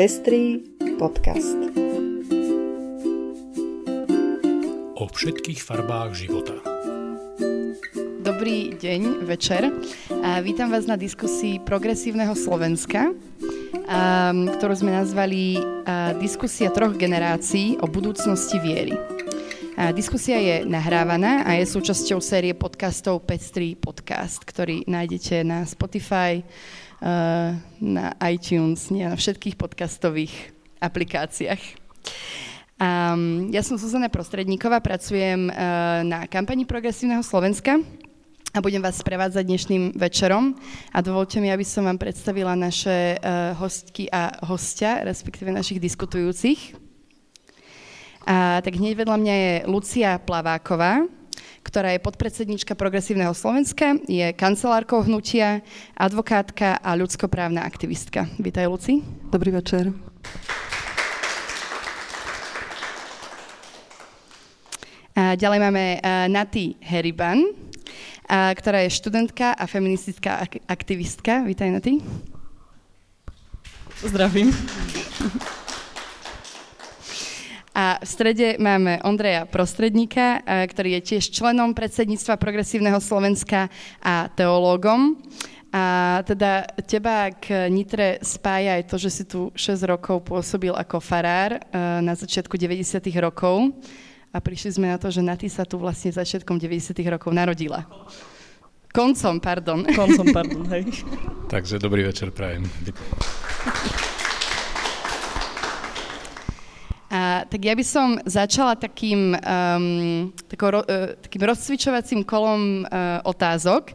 Pestrý podcast. O všetkých farbách života. Dobrý deň, večer. A vítam vás na diskusii Progresívneho Slovenska, ktorú sme nazvali Diskusia troch generácií o budúcnosti viery. A diskusia je nahrávaná a je súčasťou série podcastov Pestrý podcast, ktorý nájdete na Spotify, na iTunes, nie na všetkých podcastových aplikáciách. Um, ja som Zuzana Prostredníková, pracujem uh, na kampani Progresívneho Slovenska a budem vás sprevádzať dnešným večerom. A dovolte mi, aby som vám predstavila naše uh, hostky a hostia, respektíve našich diskutujúcich. A, tak hneď vedľa mňa je Lucia Plaváková, ktorá je podpredsednička Progresívneho Slovenska, je kancelárkou hnutia, advokátka a ľudskoprávna aktivistka. Vítaj, Luci. Dobrý večer. A ďalej máme uh, Nati Heriban, uh, ktorá je študentka a feministická ak- aktivistka. Vítaj, Nati. Zdravím. A v strede máme Ondreja Prostredníka, ktorý je tiež členom predsedníctva Progresívneho Slovenska a teológom. A teda teba k Nitre spája aj to, že si tu 6 rokov pôsobil ako farár na začiatku 90. rokov. A prišli sme na to, že Naty sa tu vlastne začiatkom 90. rokov narodila. Koncom, pardon. Koncom, pardon, hej. Takže dobrý večer prajem. A, tak ja by som začala takým, um, takou, uh, takým rozcvičovacím kolom uh, otázok,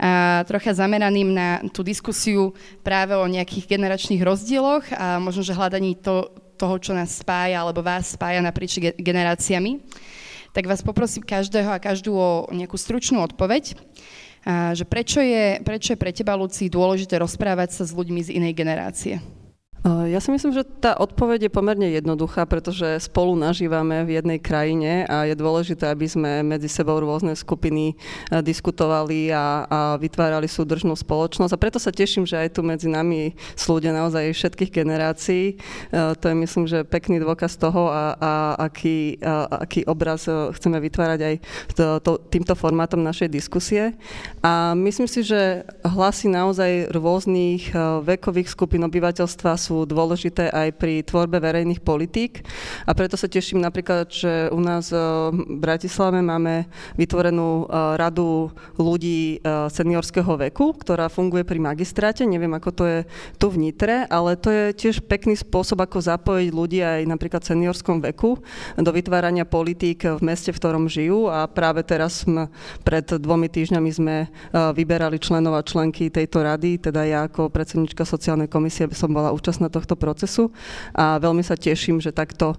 a trocha zameraným na tú diskusiu práve o nejakých generačných rozdieloch a možno, že hľadaní to, toho, čo nás spája, alebo vás spája naprieč generáciami. Tak vás poprosím každého a každú o nejakú stručnú odpoveď, a, že prečo je, prečo je pre teba, Luci, dôležité rozprávať sa s ľuďmi z inej generácie? Ja si myslím, že tá odpoveď je pomerne jednoduchá, pretože spolu nažívame v jednej krajine a je dôležité, aby sme medzi sebou rôzne skupiny diskutovali a, a vytvárali súdržnú spoločnosť. A preto sa teším, že aj tu medzi nami sú ľudia naozaj všetkých generácií. To je myslím, že pekný dôkaz toho, a, a aký, a, aký obraz chceme vytvárať aj to, to, týmto formátom našej diskusie. A myslím si, že hlasy naozaj rôznych vekových skupín obyvateľstva sú sú dôležité aj pri tvorbe verejných politík. A preto sa teším napríklad, že u nás v Bratislave máme vytvorenú radu ľudí seniorského veku, ktorá funguje pri magistráte. Neviem, ako to je tu v Nitre, ale to je tiež pekný spôsob, ako zapojiť ľudí aj napríklad v seniorskom veku do vytvárania politík v meste, v ktorom žijú. A práve teraz sme, pred dvomi týždňami sme vyberali členov a členky tejto rady, teda ja ako predsednička sociálnej komisie som bola účastná účastná tohto procesu a veľmi sa teším, že takto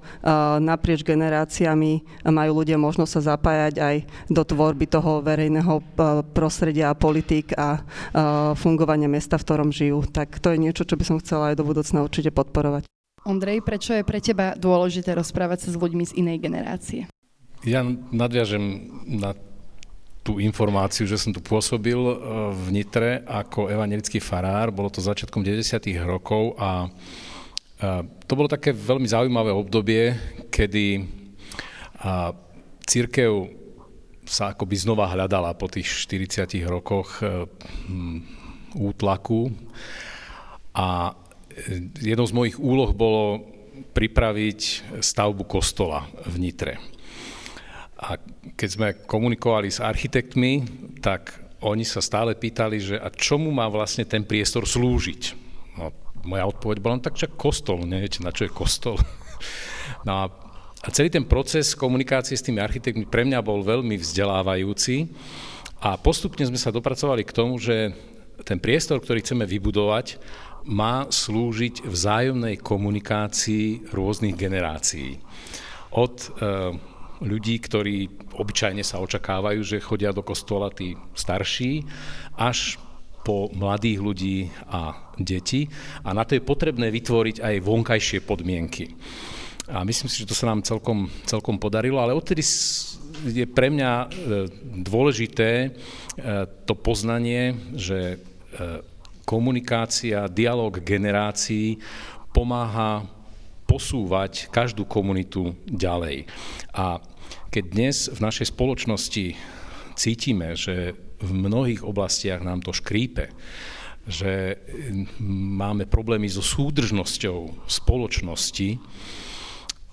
naprieč generáciami majú ľudia možnosť sa zapájať aj do tvorby toho verejného prostredia a politík a fungovania mesta, v ktorom žijú. Tak to je niečo, čo by som chcela aj do budúcna určite podporovať. Ondrej, prečo je pre teba dôležité rozprávať sa s ľuďmi z inej generácie? Ja nadviažem na tú informáciu, že som tu pôsobil e, v Nitre ako evangelický farár. Bolo to začiatkom 90. rokov a to bolo také veľmi zaujímavé obdobie, kedy církev sa akoby znova hľadala po tých 40 rokoch hm, útlaku a jednou z mojich úloh bolo pripraviť stavbu kostola v Nitre. A keď sme komunikovali s architektmi, tak oni sa stále pýtali, že a čomu má vlastne ten priestor slúžiť. No, moja odpoveď bola, no tak čak kostol, neviete, na čo je kostol. No a, a celý ten proces komunikácie s tými architektmi pre mňa bol veľmi vzdelávajúci a postupne sme sa dopracovali k tomu, že ten priestor, ktorý chceme vybudovať, má slúžiť vzájomnej komunikácii rôznych generácií. Od e, ľudí, ktorí obyčajne sa očakávajú, že chodia do kostola tí starší, až po mladých ľudí a deti. A na to je potrebné vytvoriť aj vonkajšie podmienky. A myslím si, že to sa nám celkom, celkom podarilo, ale odtedy je pre mňa e, dôležité e, to poznanie, že e, komunikácia, dialog generácií pomáha posúvať každú komunitu ďalej. A keď dnes v našej spoločnosti cítime, že v mnohých oblastiach nám to škrípe, že máme problémy so súdržnosťou spoločnosti,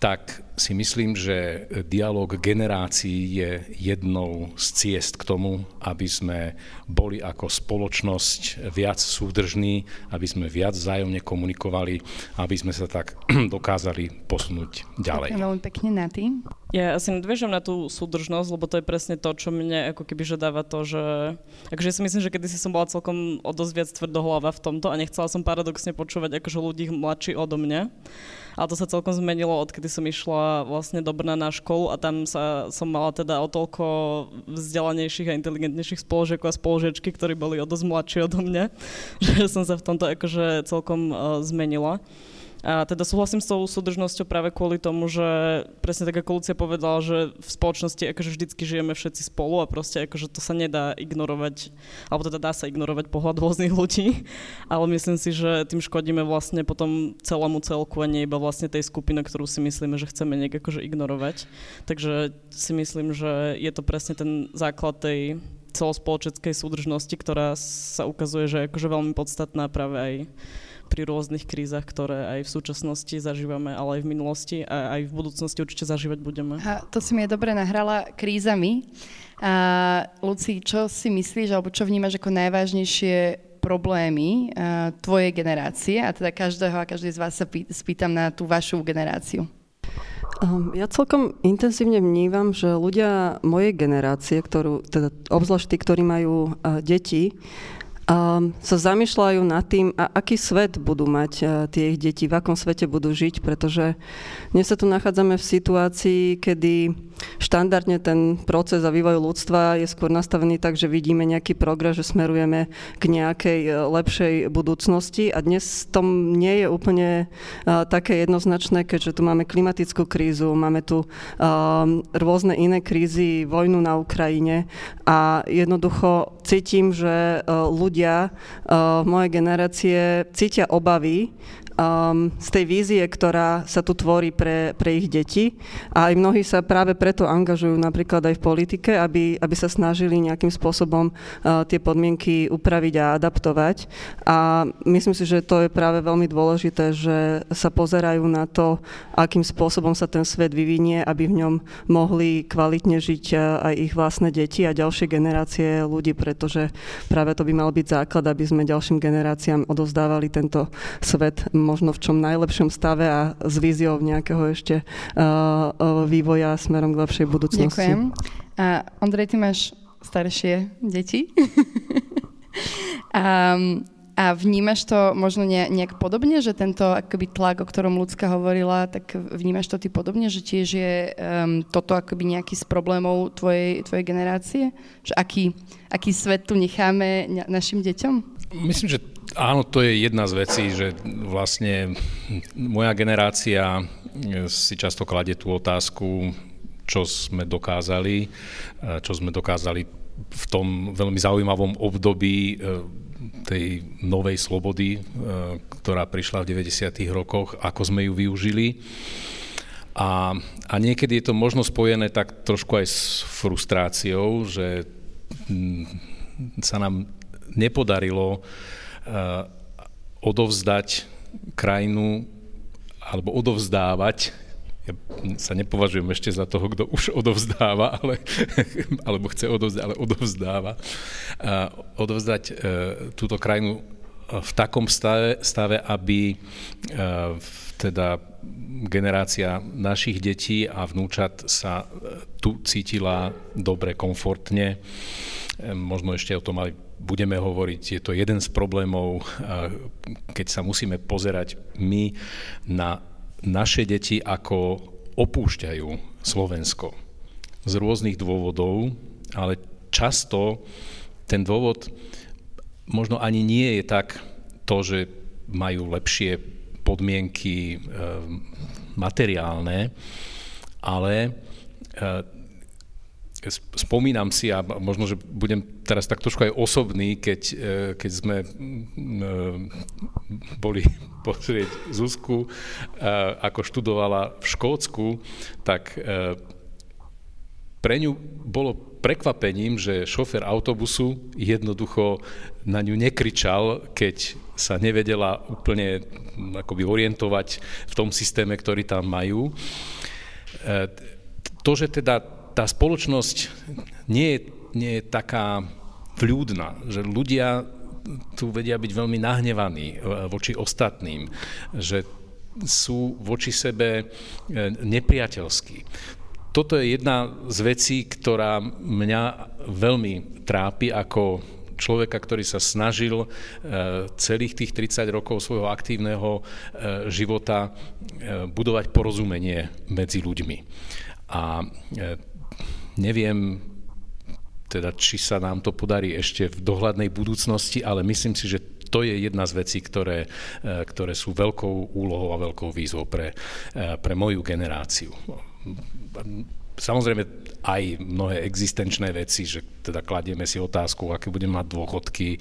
tak si myslím, že dialog generácií je jednou z ciest k tomu, aby sme boli ako spoločnosť viac súdržní, aby sme viac vzájomne komunikovali, aby sme sa tak dokázali posunúť ďalej. Ďakujem veľmi pekne na tým. Ja asi nadviežem na tú súdržnosť, lebo to je presne to, čo mne ako keby že dáva to, že... Akože ja si myslím, že kedysi som bola celkom o dosť viac tvrdohlava v tomto a nechcela som paradoxne počúvať akože ľudí mladší odo mňa. Ale to sa celkom zmenilo, odkedy som išla vlastne do Brna na školu a tam sa, som mala teda o toľko vzdelanejších a inteligentnejších spoložiekov a spoložiečky, ktorí boli o dosť mladší odo mňa, že som sa v tomto akože celkom uh, zmenila. A teda súhlasím s tou súdržnosťou práve kvôli tomu, že presne tak ako Lucia povedala, že v spoločnosti akože vždycky žijeme všetci spolu a proste akože to sa nedá ignorovať, alebo teda dá sa ignorovať pohľad rôznych ľudí, ale myslím si, že tým škodíme vlastne potom celému celku a nie iba vlastne tej skupine, ktorú si myslíme, že chceme nejak akože ignorovať. Takže si myslím, že je to presne ten základ tej celospoločenskej súdržnosti, ktorá sa ukazuje, že je akože veľmi podstatná práve aj pri rôznych krízach, ktoré aj v súčasnosti zažívame, ale aj v minulosti a aj v budúcnosti určite zažívať budeme. A to si mi je dobre nahrala krízami. A, Luci, čo si myslíš, alebo čo vnímaš ako najvážnejšie problémy a, tvojej generácie a teda každého a každej z vás sa spýtam na tú vašu generáciu. Um, ja celkom intenzívne vnívam, že ľudia mojej generácie, ktorú, teda obzvlášť tí, ktorí majú uh, deti, um, sa zamýšľajú nad tým, a aký svet budú mať uh, tie ich deti, v akom svete budú žiť, pretože dnes sa tu nachádzame v situácii, kedy štandardne ten proces a vývoj ľudstva je skôr nastavený tak, že vidíme nejaký progres, že smerujeme k nejakej uh, lepšej budúcnosti a dnes tom nie je úplne uh, také jednoznačné, keďže tu máme klimatickú krízu, máme tu uh, rôzne iné krízy, vojnu na Ukrajine a jednoducho cítim, že ľudia mojej generácie cítia obavy z tej vízie, ktorá sa tu tvorí pre, pre ich deti. A aj mnohí sa práve preto angažujú napríklad aj v politike, aby, aby sa snažili nejakým spôsobom uh, tie podmienky upraviť a adaptovať. A myslím si, že to je práve veľmi dôležité, že sa pozerajú na to, akým spôsobom sa ten svet vyvinie, aby v ňom mohli kvalitne žiť uh, aj ich vlastné deti a ďalšie generácie ľudí, pretože práve to by mal byť základ, aby sme ďalším generáciám odovzdávali tento svet možno v čom najlepšom stave a s víziou nejakého ešte uh, vývoja smerom k lepšej budúcnosti. Ďakujem. A Ondrej, ty máš staršie deti. um, a vnímaš to možno nejak podobne, že tento akoby tlak, o ktorom ľudská hovorila, tak vnímaš to ty podobne, že tiež je um, toto akoby nejaký z problémov tvojej, tvojej generácie? Že aký, aký svet tu necháme našim deťom? Myslím, že áno, to je jedna z vecí, že vlastne moja generácia si často kladie tú otázku, čo sme dokázali, čo sme dokázali v tom veľmi zaujímavom období e, tej novej slobody, e, ktorá prišla v 90. rokoch, ako sme ju využili. A, a niekedy je to možno spojené tak trošku aj s frustráciou, že sa nám nepodarilo odovzdať krajinu alebo odovzdávať ja sa nepovažujem ešte za toho, kto už odovzdáva, ale, alebo chce odovzdať, ale odovzdáva. Uh, odovzdať uh, túto krajinu v takom stave, stave aby uh, teda generácia našich detí a vnúčat sa tu cítila dobre, komfortne. Možno ešte o tom aj budeme hovoriť, je to jeden z problémov, keď sa musíme pozerať my na naše deti, ako opúšťajú Slovensko. Z rôznych dôvodov, ale často ten dôvod možno ani nie je tak to, že majú lepšie podmienky e, materiálne, ale e, spomínam si, a možno, že budem teraz tak trošku aj osobný, keď, keď sme boli pozrieť Zuzku, ako študovala v Škótsku, tak pre ňu bolo prekvapením, že šofer autobusu jednoducho na ňu nekričal, keď sa nevedela úplne akoby orientovať v tom systéme, ktorý tam majú. E, to, že teda tá spoločnosť nie je, nie je taká vľúdna, že ľudia tu vedia byť veľmi nahnevaní e, voči ostatným, že sú voči sebe e, nepriateľskí toto je jedna z vecí, ktorá mňa veľmi trápi ako človeka, ktorý sa snažil e, celých tých 30 rokov svojho aktívneho života budovať porozumenie medzi ľuďmi. A neviem teda, či sa nám to podarí ešte v dohľadnej budúcnosti, ale myslím si, že to je jedna z vecí, ktoré, ktoré sú veľkou úlohou a veľkou výzvou pre, pre moju generáciu. Samozrejme aj mnohé existenčné veci, že teda kladieme si otázku, aké budeme mať dôchodky, e,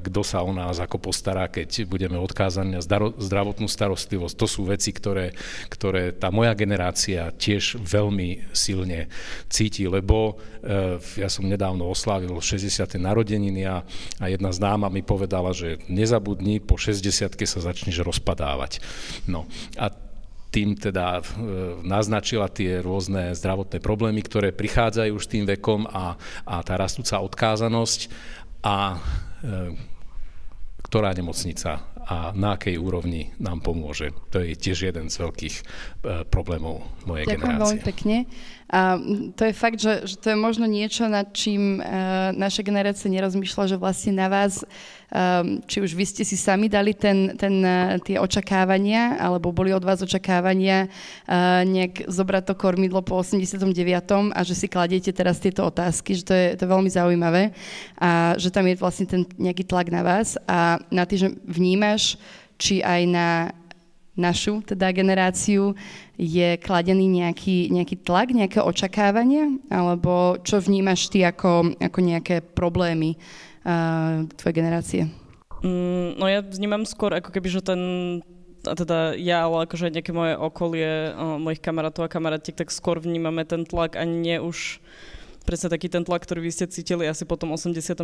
kto sa o nás ako postará, keď budeme odkázaní na zdravotnú starostlivosť. To sú veci, ktoré, ktoré tá moja generácia tiež veľmi silne cíti, lebo e, ja som nedávno oslávil 60. narodeniny a, a jedna známa mi povedala, že nezabudni, po 60 sa začneš rozpadávať. No a tým teda e, naznačila tie rôzne zdravotné problémy, ktoré prichádzajú už tým vekom a, a tá rastúca odkázanosť a e, ktorá nemocnica a na akej úrovni nám pomôže. To je tiež jeden z veľkých e, problémov mojej Ďakujem generácie. veľmi pekne. A to je fakt, že, že to je možno niečo, nad čím uh, naša generácia nerozmýšľa, že vlastne na vás, um, či už vy ste si sami dali ten, ten, uh, tie očakávania, alebo boli od vás očakávania nejak zobrať to kormidlo po 89. a že si kladiete teraz tieto otázky, že to je, to je veľmi zaujímavé a že tam je vlastne ten nejaký tlak na vás a na tým, že vnímaš, či aj na našu teda generáciu, je kladený nejaký, nejaký tlak, nejaké očakávanie? Alebo čo vnímaš ty ako, ako nejaké problémy uh, tvojej generácie? Mm, no ja vnímam skôr ako keby, že ten a teda ja, ale akože nejaké moje okolie, uh, mojich kamarátov a kamarátiek, tak skôr vnímame ten tlak a nie už presne taký ten tlak, ktorý vy ste cítili asi po tom 89.,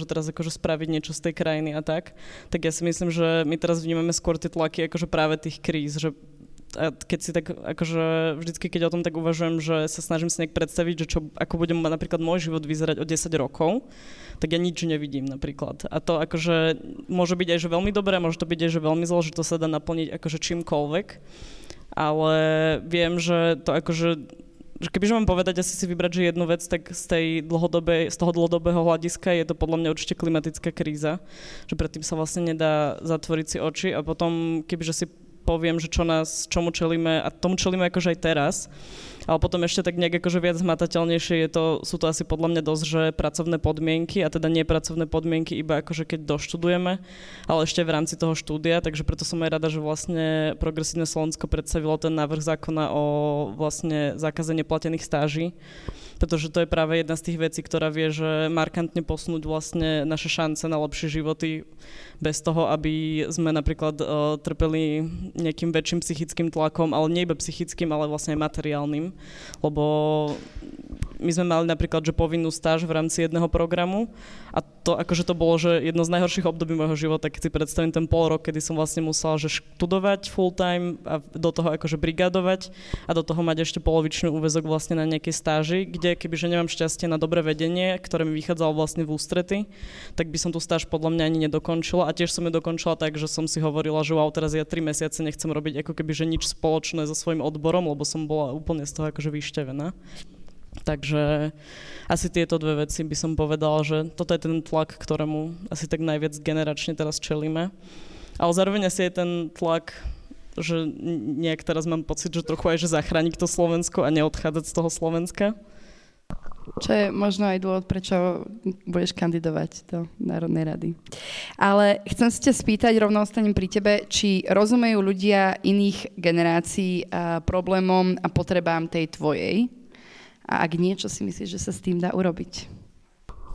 že teraz akože spraviť niečo z tej krajiny a tak, tak ja si myslím, že my teraz vnímame skôr tie tlaky akože práve tých kríz, že a keď si tak, akože vždycky, keď o tom tak uvažujem, že sa snažím si nejak predstaviť, že čo, ako bude napríklad môj život vyzerať o 10 rokov, tak ja nič nevidím napríklad. A to akože môže byť aj, že veľmi dobré, môže to byť aj, že veľmi zlo, že to sa dá naplniť akože čímkoľvek, ale viem, že to akože že kebyže mám povedať asi si vybrať, že jednu vec, tak z, tej z toho dlhodobého hľadiska je to podľa mňa určite klimatická kríza, že predtým sa vlastne nedá zatvoriť si oči a potom, kebyže si poviem, že čo nás, čomu čelíme a tomu čelíme akože aj teraz, ale potom ešte tak nejak akože viac hmatateľnejšie je to, sú to asi podľa mňa dosť, že pracovné podmienky a teda nie pracovné podmienky iba akože keď doštudujeme, ale ešte v rámci toho štúdia, takže preto som aj rada, že vlastne Progresívne Slovensko predstavilo ten návrh zákona o vlastne zákaze neplatených stáží, pretože to je práve jedna z tých vecí, ktorá vie, že markantne posunúť vlastne naše šance na lepšie životy bez toho, aby sme napríklad uh, trpeli nejakým väčším psychickým tlakom, ale nie iba psychickým, ale vlastne aj materiálnym, lebo my sme mali napríklad, že povinnú stáž v rámci jedného programu a to akože to bolo, že jedno z najhorších období môjho života, keď si predstavím ten pol rok, kedy som vlastne musela že študovať full time a do toho akože brigádovať a do toho mať ešte polovičný úvezok vlastne na nejakej stáži, kde kebyže nemám šťastie na dobré vedenie, ktoré mi vychádzalo vlastne v ústrety, tak by som tú stáž podľa mňa ani nedokončila a tiež som ju dokončila tak, že som si hovorila, že wow, teraz ja tri mesiace nechcem robiť ako keby že nič spoločné so svojím odborom, lebo som bola úplne z toho akože vyštevená. Takže asi tieto dve veci by som povedala, že toto je ten tlak, ktorému asi tak najviac generačne teraz čelíme. Ale zároveň asi je ten tlak, že nejak teraz mám pocit, že trochu aj, že zachrániť to Slovensko a neodchádzať z toho Slovenska. Čo je možno aj dôvod, prečo budeš kandidovať do Národnej rady. Ale chcem sa ťa spýtať, rovno ostanem pri tebe, či rozumejú ľudia iných generácií a problémom a potrebám tej tvojej A ak niečo si myslíš, že sa s tým dá urobiť?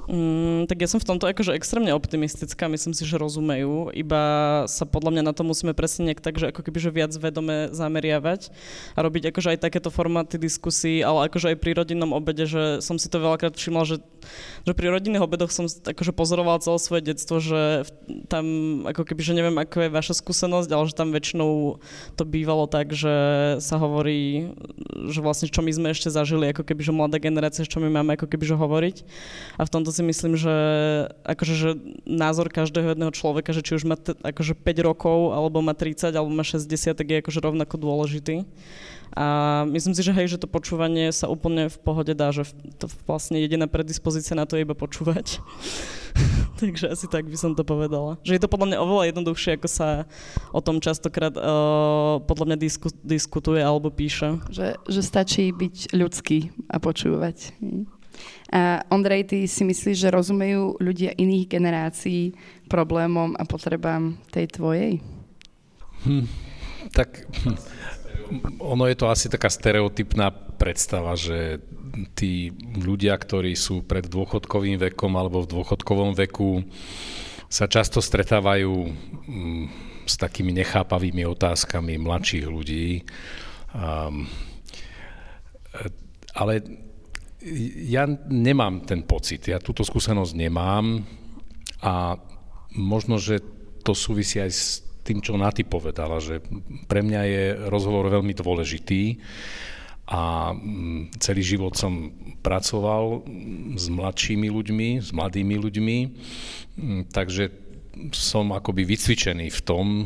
Mm, tak ja som v tomto akože extrémne optimistická, myslím si, že rozumejú, iba sa podľa mňa na to musíme presne nejak tak, že ako keby že viac vedome zameriavať a robiť akože aj takéto formáty diskusí, ale akože aj pri rodinnom obede, že som si to veľakrát všimla, že, že pri rodinných obedoch som akože pozorovala celé svoje detstvo, že tam ako keby, že neviem, ako je vaša skúsenosť, ale že tam väčšinou to bývalo tak, že sa hovorí, že vlastne čo my sme ešte zažili, ako keby, že mladá generácia, čo my máme ako keby, že hovoriť. A v tomto si myslím, že, akože, že názor každého jedného človeka, že či už má t- akože 5 rokov, alebo má 30, alebo má 60, tak je akože rovnako dôležitý. A myslím si, že hej, že to počúvanie sa úplne v pohode dá, že to vlastne jediná predispozícia na to je iba počúvať. Takže asi tak by som to povedala. Že je to podľa mňa oveľa jednoduchšie, ako sa o tom častokrát uh, podľa mňa disku, diskutuje alebo píše. Že, že stačí byť ľudský a počúvať. A Ondrej, ty si myslíš, že rozumejú ľudia iných generácií problémom a potrebám tej tvojej? Hm, tak hm, ono je to asi taká stereotypná predstava, že tí ľudia, ktorí sú pred dôchodkovým vekom alebo v dôchodkovom veku, sa často stretávajú hm, s takými nechápavými otázkami mladších ľudí. Um, ale ja nemám ten pocit, ja túto skúsenosť nemám a možno, že to súvisí aj s tým, čo Naty povedala, že pre mňa je rozhovor veľmi dôležitý a mm, celý život som pracoval s mladšími ľuďmi, s mladými ľuďmi, mm, takže som akoby vycvičený v tom e,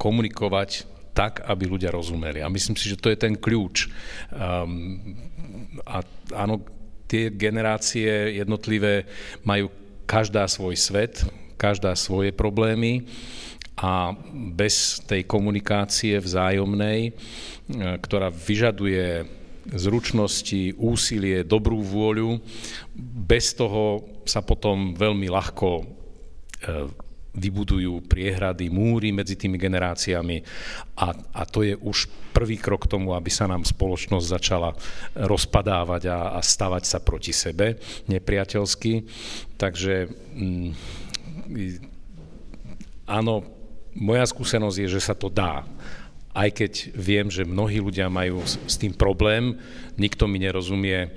komunikovať tak, aby ľudia rozumeli. A myslím si, že to je ten kľúč. Um, a áno, tie generácie jednotlivé majú každá svoj svet, každá svoje problémy a bez tej komunikácie vzájomnej, e, ktorá vyžaduje zručnosti, úsilie, dobrú vôľu, bez toho sa potom veľmi ľahko e, vybudujú priehrady, múry medzi tými generáciami a, a to je už prvý krok k tomu, aby sa nám spoločnosť začala rozpadávať a, a stavať sa proti sebe nepriateľsky. Takže mm, áno, moja skúsenosť je, že sa to dá. Aj keď viem, že mnohí ľudia majú s tým problém, nikto mi nerozumie, e,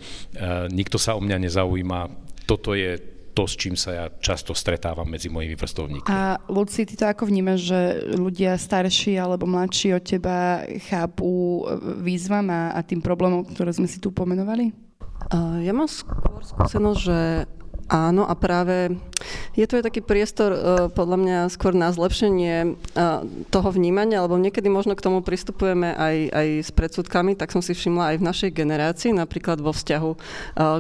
nikto sa o mňa nezaujíma, toto je to, s čím sa ja často stretávam medzi mojimi vrstovníkmi. A Luci, ty to ako vnímaš, že ľudia starší alebo mladší od teba chápu výzvam a, a tým problémom, ktoré sme si tu pomenovali? Uh, ja mám skôr skúsenosť, že Áno a práve je to aj taký priestor uh, podľa mňa skôr na zlepšenie uh, toho vnímania, lebo niekedy možno k tomu pristupujeme aj, aj s predsudkami, tak som si všimla aj v našej generácii, napríklad vo vzťahu uh,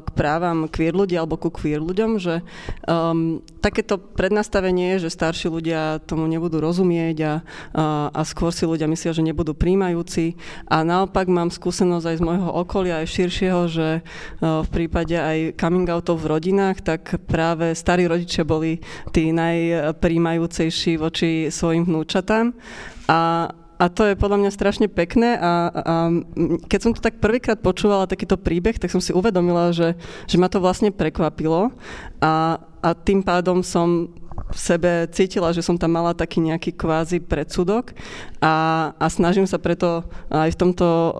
k právam queer ľudí alebo ku queer ľuďom, že um, takéto prednastavenie, že starší ľudia tomu nebudú rozumieť a, uh, a skôr si ľudia myslia, že nebudú príjmajúci. A naopak mám skúsenosť aj z môjho okolia, aj širšieho, že uh, v prípade aj coming outov v rodinách, tak práve starí rodičia boli tí najpríjmajúcejší voči svojim vnúčatám. A a to je podľa mňa strašne pekné a, a keď som to tak prvýkrát počúvala takýto príbeh, tak som si uvedomila, že, že ma to vlastne prekvapilo a, a tým pádom som v sebe cítila, že som tam mala taký nejaký kvázi predsudok a, a snažím sa preto aj v tomto uh,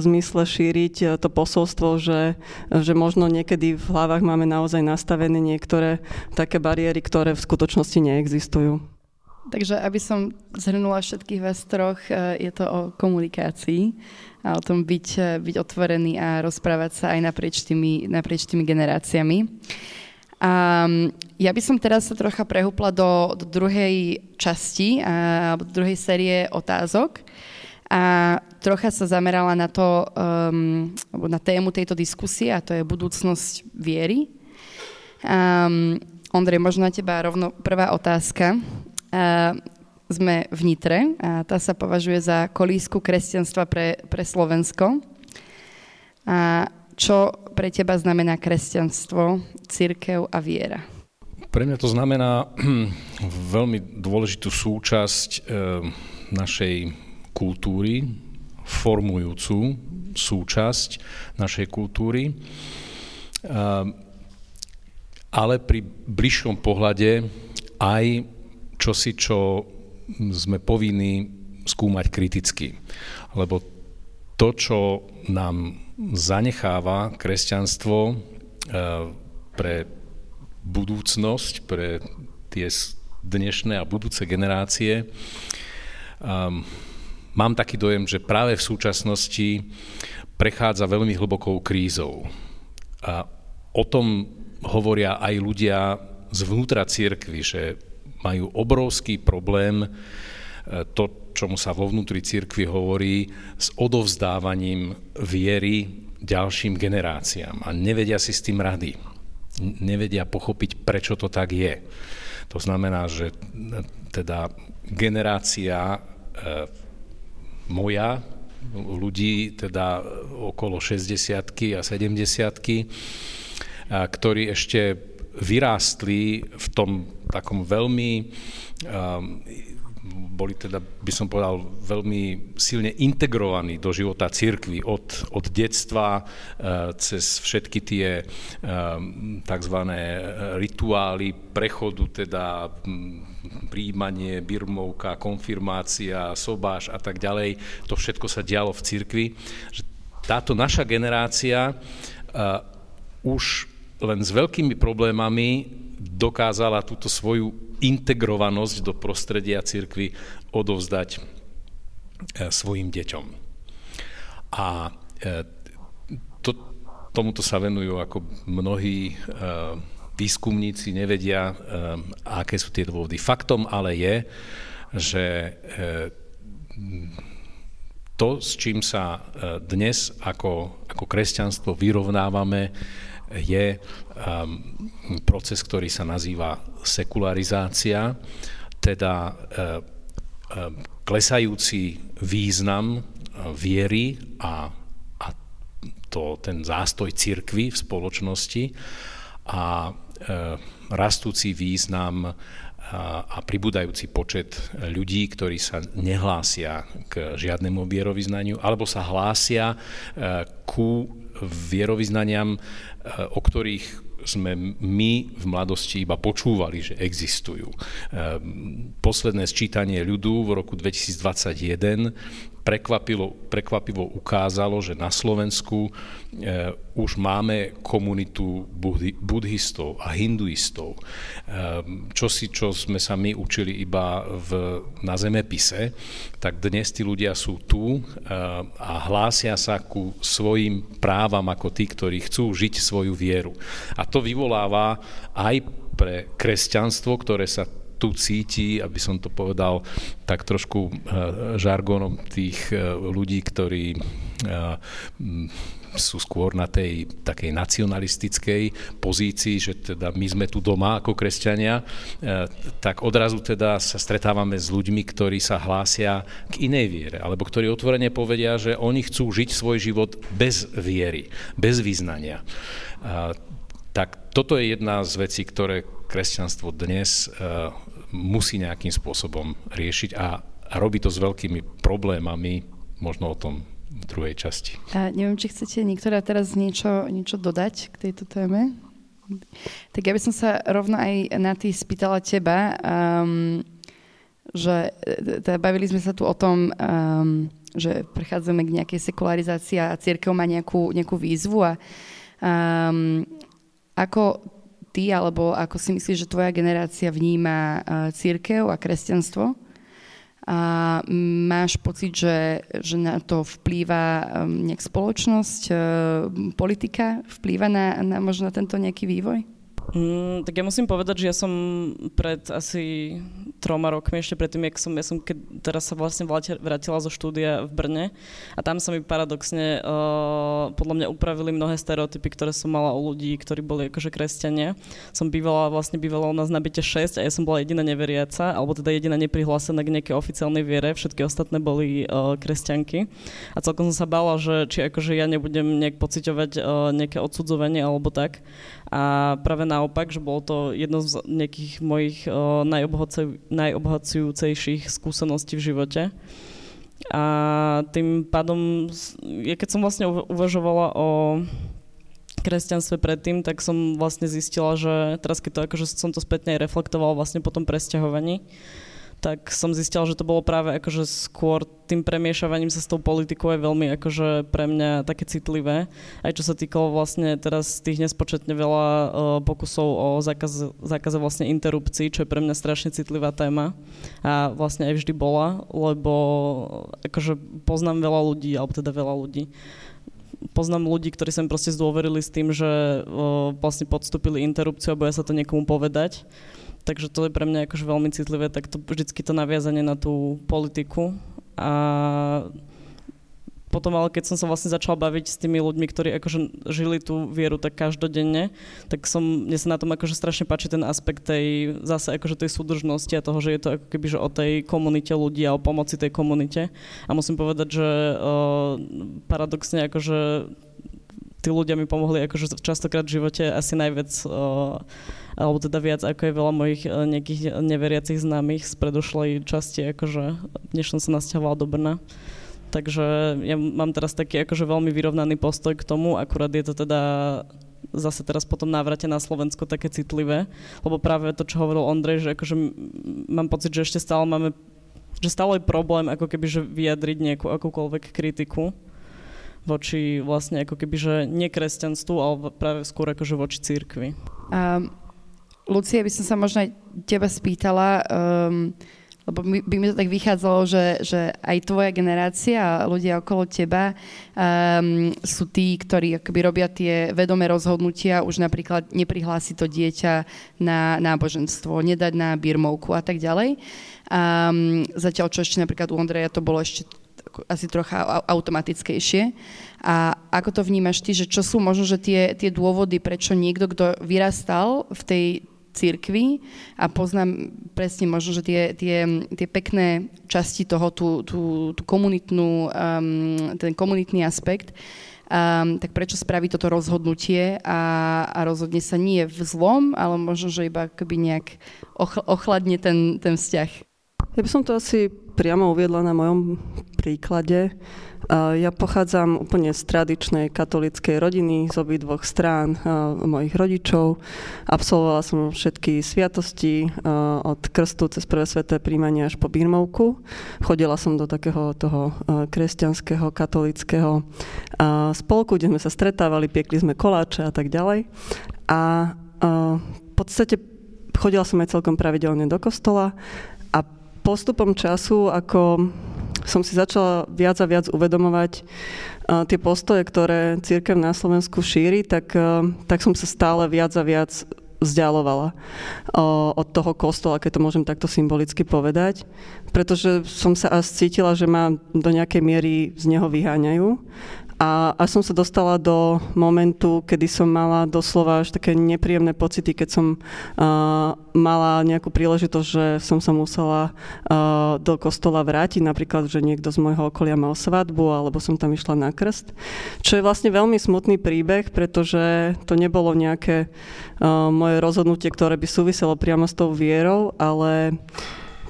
zmysle šíriť e, to posolstvo, že, že možno niekedy v hlavách máme naozaj nastavené niektoré také bariéry, ktoré v skutočnosti neexistujú. Takže aby som zhrnula všetkých vás troch, e, je to o komunikácii a o tom byť, byť otvorený a rozprávať sa aj naprieč tými, naprieč tými generáciami. A ja by som teraz sa trocha prehúpla do, do druhej časti, alebo do druhej série otázok a trocha sa zamerala na to, um, na tému tejto diskusie a to je budúcnosť viery. Um, Ondrej, možno na teba rovno prvá otázka. Uh, sme v Nitre a tá sa považuje za kolísku kresťanstva pre, pre Slovensko. A čo pre teba znamená kresťanstvo, církev a viera? Pre mňa to znamená veľmi dôležitú súčasť e, našej kultúry, formujúcu súčasť našej kultúry. Ale pri bližšom pohľade aj čosi, čo sme povinní skúmať kriticky. Lebo to, čo nám zanecháva kresťanstvo pre budúcnosť, pre tie dnešné a budúce generácie, mám taký dojem, že práve v súčasnosti prechádza veľmi hlbokou krízou. A o tom hovoria aj ľudia zvnútra církvy, že majú obrovský problém e, to, čomu sa vo vnútri církvy hovorí, s odovzdávaním viery ďalším generáciám a nevedia si s tým rady. Nevedia pochopiť, prečo to tak je. To znamená, že teda generácia e, moja, ľudí teda okolo 60 a 70 ktorí ešte vyrástli v tom takom veľmi boli teda, by som povedal, veľmi silne integrovaní do života církvy od, od detstva uh, cez všetky tie uh, tzv. rituály prechodu, teda príjmanie, birmovka, konfirmácia, sobáš a tak ďalej. To všetko sa dialo v církvi. Táto naša generácia uh, už len s veľkými problémami dokázala túto svoju integrovanosť do prostredia cirkvy odovzdať e, svojim deťom. A e, to, tomuto sa venujú ako mnohí e, výskumníci, nevedia, aké sú tie dôvody. Faktom ale je, že to, s čím sa dnes ako, ako kresťanstvo vyrovnávame, je proces, ktorý sa nazýva sekularizácia, teda uh, uh, klesajúci význam uh, viery a, a to, ten zástoj cirkvy v spoločnosti a rastúci význam a pribúdajúci počet ľudí, ktorí sa nehlásia k žiadnemu vierovýznaniu, alebo sa hlásia ku vierovýznaniam o ktorých sme my v mladosti iba počúvali, že existujú. Eh, posledné sčítanie ľudu v roku 2021 prekvapilo, prekvapivo ukázalo, že na Slovensku e, už máme komunitu budhi, buddhistov a hinduistov. E, čo si, čo sme sa my učili iba v, na zemepise, tak dnes tí ľudia sú tu e, a hlásia sa ku svojim právam ako tí, ktorí chcú žiť svoju vieru. A to vyvoláva aj pre kresťanstvo, ktoré sa tu cíti, aby som to povedal tak trošku eh, žargonom tých eh, ľudí, ktorí eh, sú skôr na tej takej nacionalistickej pozícii, že teda my sme tu doma ako kresťania, tak odrazu teda sa stretávame s ľuďmi, ktorí sa hlásia k inej viere, alebo ktorí otvorene povedia, že oni chcú žiť svoj život bez viery, bez význania. Tak toto je jedna z vecí, ktoré kresťanstvo dnes musí nejakým spôsobom riešiť a, a robí to s veľkými problémami, možno o tom v druhej časti. A neviem, či chcete niektorá teraz niečo, niečo dodať k tejto téme? Tak ja by som sa rovno aj na tý spýtala teba, um, že teda bavili sme sa tu o tom, um, že prechádzame k nejakej sekularizácii a církev má nejakú, nejakú výzvu a um, ako ty, alebo ako si myslíš, že tvoja generácia vníma církev a kresťanstvo? A máš pocit, že, že na to vplýva um, nejak spoločnosť, uh, politika, vplýva na, na možno tento nejaký vývoj? Mm, tak ja musím povedať, že ja som pred asi troma rokmi, ešte predtým, jak som, ja som keď teraz sa vlastne vrátila zo štúdia v Brne a tam sa mi paradoxne uh, podľa mňa upravili mnohé stereotypy, ktoré som mala u ľudí, ktorí boli akože kresťania. Som bývala, vlastne bývala u nás na byte 6 a ja som bola jediná neveriaca, alebo teda jediná neprihlásená k nejakej oficiálnej viere, všetky ostatné boli uh, kresťanky. A celkom som sa bála, že či akože ja nebudem nejak pociťovať uh, nejaké odsudzovanie alebo tak. A práve naopak, že bolo to jedno z nejakých mojich uh, najobhacujúcejších skúseností v živote. A tým pádom, ja keď som vlastne uvažovala o kresťanstve predtým, tak som vlastne zistila, že teraz keď to akože som to spätne reflektovala vlastne po tom presťahovaní, tak som zistila, že to bolo práve akože skôr tým premiešavaním sa s tou politikou je veľmi akože pre mňa také citlivé. Aj čo sa týkalo vlastne teraz tých nespočetne veľa uh, pokusov o zákaz, zákaze vlastne interrupcií, čo je pre mňa strašne citlivá téma. A vlastne aj vždy bola, lebo akože poznám veľa ľudí, alebo teda veľa ľudí, poznám ľudí, ktorí sa mi proste zdôverili s tým, že uh, vlastne podstúpili interrupciu a boja sa to niekomu povedať takže to je pre mňa akože veľmi citlivé, tak to vždycky to naviazanie na tú politiku a potom ale keď som sa vlastne začala baviť s tými ľuďmi, ktorí akože žili tú vieru tak každodenne, tak som, mne sa na tom akože strašne páči ten aspekt tej, zase akože tej súdržnosti a toho, že je to ako keby že o tej komunite ľudí a o pomoci tej komunite. A musím povedať, že uh, paradoxne akože tí ľudia mi pomohli akože častokrát v živote asi najviac alebo teda viac ako je veľa mojich eh, nejakých neveriacich známych z predošlej časti, akože než som sa nasťahovala do Brna. Takže ja mám teraz taký akože veľmi vyrovnaný postoj k tomu, akurát je to teda zase teraz potom návrate na Slovensko také citlivé, lebo práve to, čo hovoril Ondrej, že akože mám pocit, že ešte stále máme, že stále je problém ako keby, že vyjadriť nejakú akúkoľvek kritiku voči vlastne ako keby, že nekresťanstvu, ale práve skôr akože voči církvi. Um, Lucia, by som sa možno aj teba spýtala, um, lebo by, by mi to tak vychádzalo, že, že aj tvoja generácia a ľudia okolo teba um, sú tí, ktorí akoby robia tie vedomé rozhodnutia, už napríklad neprihlásiť to dieťa na náboženstvo, nedať na birmovku a tak ďalej. Um, zatiaľ, čo ešte napríklad u Ondreja to bolo ešte asi trocha automatickejšie. A ako to vnímaš ty, že čo sú možno že tie, tie dôvody, prečo niekto, kto vyrastal v tej církvi a poznám presne možno, že tie, tie, tie pekné časti toho, tú, tú, tú komunitnú, um, ten komunitný aspekt, um, tak prečo spraví toto rozhodnutie a, a rozhodne sa nie v zlom, ale možno, že iba akoby nejak ochl- ochladne ten, ten vzťah. Ja by som to asi priamo uviedla na mojom príklade. Ja pochádzam úplne z tradičnej katolickej rodiny z obidvoch strán mojich rodičov. Absolvovala som všetky sviatosti od krstu cez prvé sveté príjmanie až po birmovku. Chodila som do takého toho kresťanského, katolického spolku, kde sme sa stretávali, piekli sme koláče a tak ďalej. A v podstate chodila som aj celkom pravidelne do kostola postupom času, ako som si začala viac a viac uvedomovať uh, tie postoje, ktoré církev na Slovensku šíri, tak, uh, tak som sa stále viac a viac vzdialovala uh, od toho kostola, keď to môžem takto symbolicky povedať, pretože som sa až cítila, že ma do nejakej miery z neho vyháňajú a až som sa dostala do momentu, kedy som mala doslova až také nepríjemné pocity, keď som uh, mala nejakú príležitosť, že som sa musela uh, do kostola vrátiť, napríklad, že niekto z môjho okolia mal svadbu, alebo som tam išla na krst. Čo je vlastne veľmi smutný príbeh, pretože to nebolo nejaké uh, moje rozhodnutie, ktoré by súviselo priamo s tou vierou, ale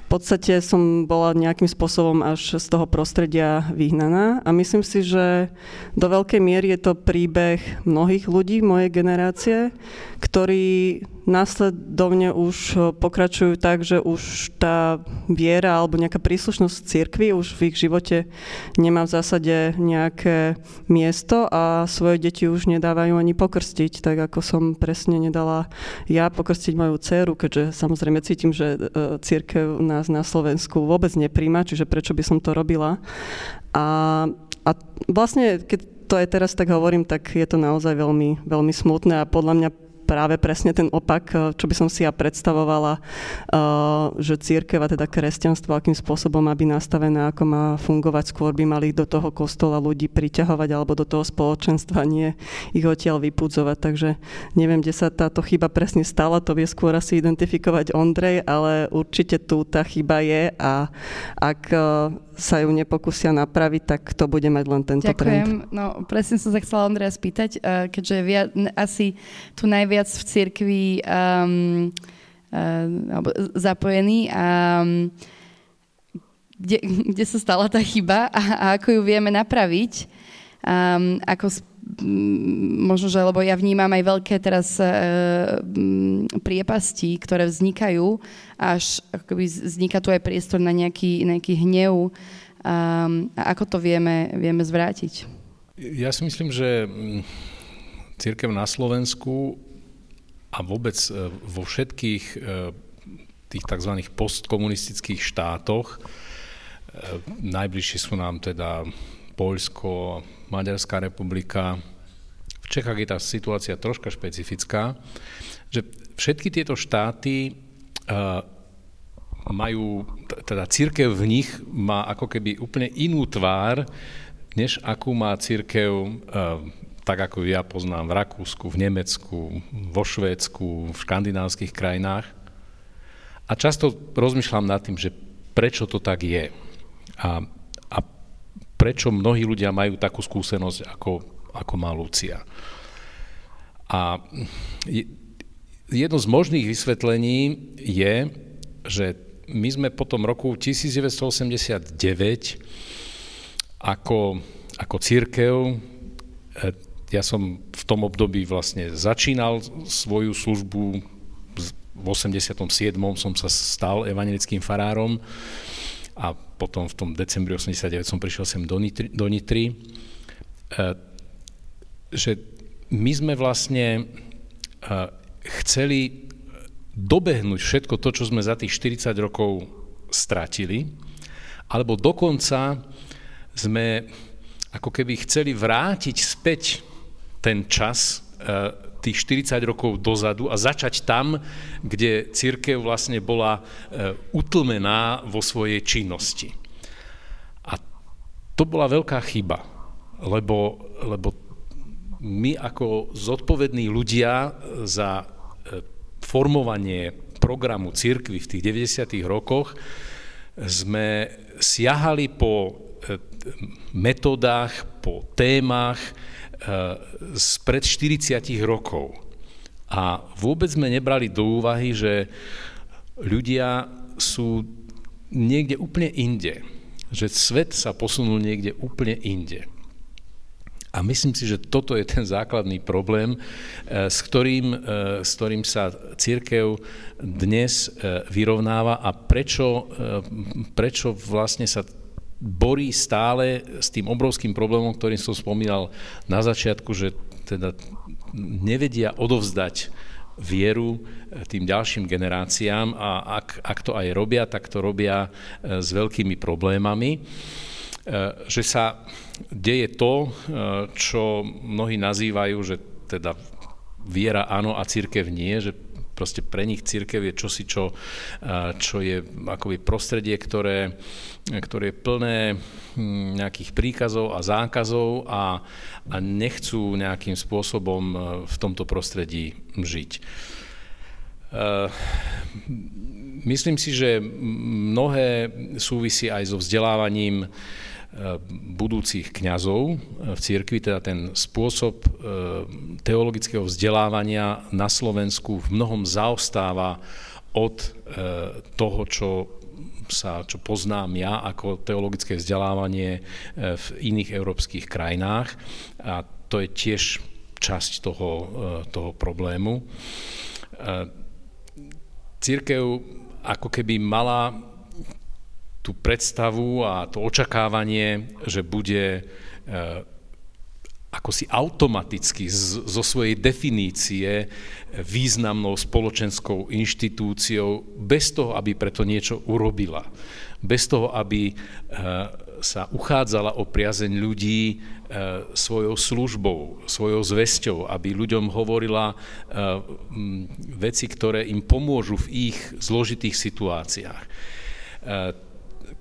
podstate som bola nejakým spôsobom až z toho prostredia vyhnaná a myslím si, že do veľkej miery je to príbeh mnohých ľudí mojej generácie, ktorí následovne už pokračujú tak, že už tá viera alebo nejaká príslušnosť cirkvi už v ich živote nemá v zásade nejaké miesto a svoje deti už nedávajú ani pokrstiť, tak ako som presne nedala ja pokrstiť moju dceru, keďže samozrejme cítim, že e, církev nás na Slovensku vôbec nepríjma, čiže prečo by som to robila. A, a vlastne, keď to aj teraz tak hovorím, tak je to naozaj veľmi, veľmi smutné a podľa mňa práve presne ten opak, eh, čo by som si ja predstavovala, eh, že církev a teda kresťanstvo, akým spôsobom má byť nastavené, ako má fungovať, skôr by mali do toho kostola ľudí priťahovať alebo do toho spoločenstva, nie ich odtiaľ vypudzovať. Takže neviem, kde sa táto chyba presne stala, to vie skôr asi identifikovať Ondrej, ale určite tu tá chyba je a ak eh, sa ju nepokúsia napraviť, tak to bude mať len tento Ďakujem. trend. No, presne som sa chcela Ondreja spýtať, keďže viac, asi tu najviac viac v cirkvi um, alebo zapojený. A, um, kde, kde sa stala tá chyba a, a ako ju vieme napraviť. Um, ako možno, že lebo ja vnímam aj veľké teraz uh, priepasti, ktoré vznikajú, až akoby vzniká tu aj priestor na nejaký, nejaký hnev. Um, a ako to vieme, vieme zvrátiť? Ja si myslím, že církev na Slovensku a vôbec e, vo všetkých e, tých tzv. postkomunistických štátoch, najbližšie sú nám teda Poľsko, Maďarská republika. V Čechách je tá situácia troška špecifická, že všetky tieto štáty uh, majú, teda církev v nich má ako keby úplne inú tvár, než akú má církev, uh, tak ako ja poznám v Rakúsku, v Nemecku, vo Švédsku, v škandinávskych krajinách. A často rozmýšľam nad tým, že prečo to tak je. A prečo mnohí ľudia majú takú skúsenosť, ako, ako má Lucia. A jedno z možných vysvetlení je, že my sme po tom roku 1989 ako, ako církev, e, ja som v tom období vlastne začínal svoju službu, v 87. som sa stal evangelickým farárom a potom v tom decembri 89 som prišiel sem do Nitry, do Nitry. E, že my sme vlastne e, chceli dobehnúť všetko to, čo sme za tých 40 rokov stratili, alebo dokonca sme ako keby chceli vrátiť späť ten čas e, tých 40 rokov dozadu a začať tam, kde církev vlastne bola e, utlmená vo svojej činnosti. A to bola veľká chyba, lebo, lebo my ako zodpovední ľudia za e, formovanie programu církvy v tých 90. rokoch sme siahali po e, metodách, po témach, spred 40 rokov. A vôbec sme nebrali do úvahy, že ľudia sú niekde úplne inde. Že svet sa posunul niekde úplne inde. A myslím si, že toto je ten základný problém, eh, s ktorým, eh, s ktorým sa církev dnes eh, vyrovnáva a prečo, prečo vlastne sa borí stále s tým obrovským problémom, ktorým som spomínal na začiatku, že teda nevedia odovzdať vieru eh, tým ďalším generáciám a ak, ak to aj robia, tak to robia eh, s veľkými problémami. Eh, že sa deje to, čo mnohí nazývajú, že teda viera áno a církev nie, že proste pre nich církev je čosi, čo, čo je akoby prostredie, ktoré, ktoré je plné hm, nejakých príkazov a zákazov a, a nechcú nejakým spôsobom e, v tomto prostredí žiť. E, myslím si, že mnohé súvisí aj so vzdelávaním budúcich kňazov v cirkvi, teda ten spôsob e, teologického vzdelávania na Slovensku v mnohom zaostáva od e, toho, čo sa, čo poznám ja ako teologické vzdelávanie e, v iných európskych krajinách. A to je tiež časť toho, toho problému. Církev ako keby mala tú predstavu a to očakávanie, že bude eh, ako si automaticky zo svojej definície významnou spoločenskou inštitúciou, bez toho, aby preto niečo urobila. Bez toho, aby eh, sa uchádzala o priazeň ľudí eh, svojou službou, svojou zväzťou, aby ľuďom hovorila veci, ktoré im pomôžu v ich zložitých situáciách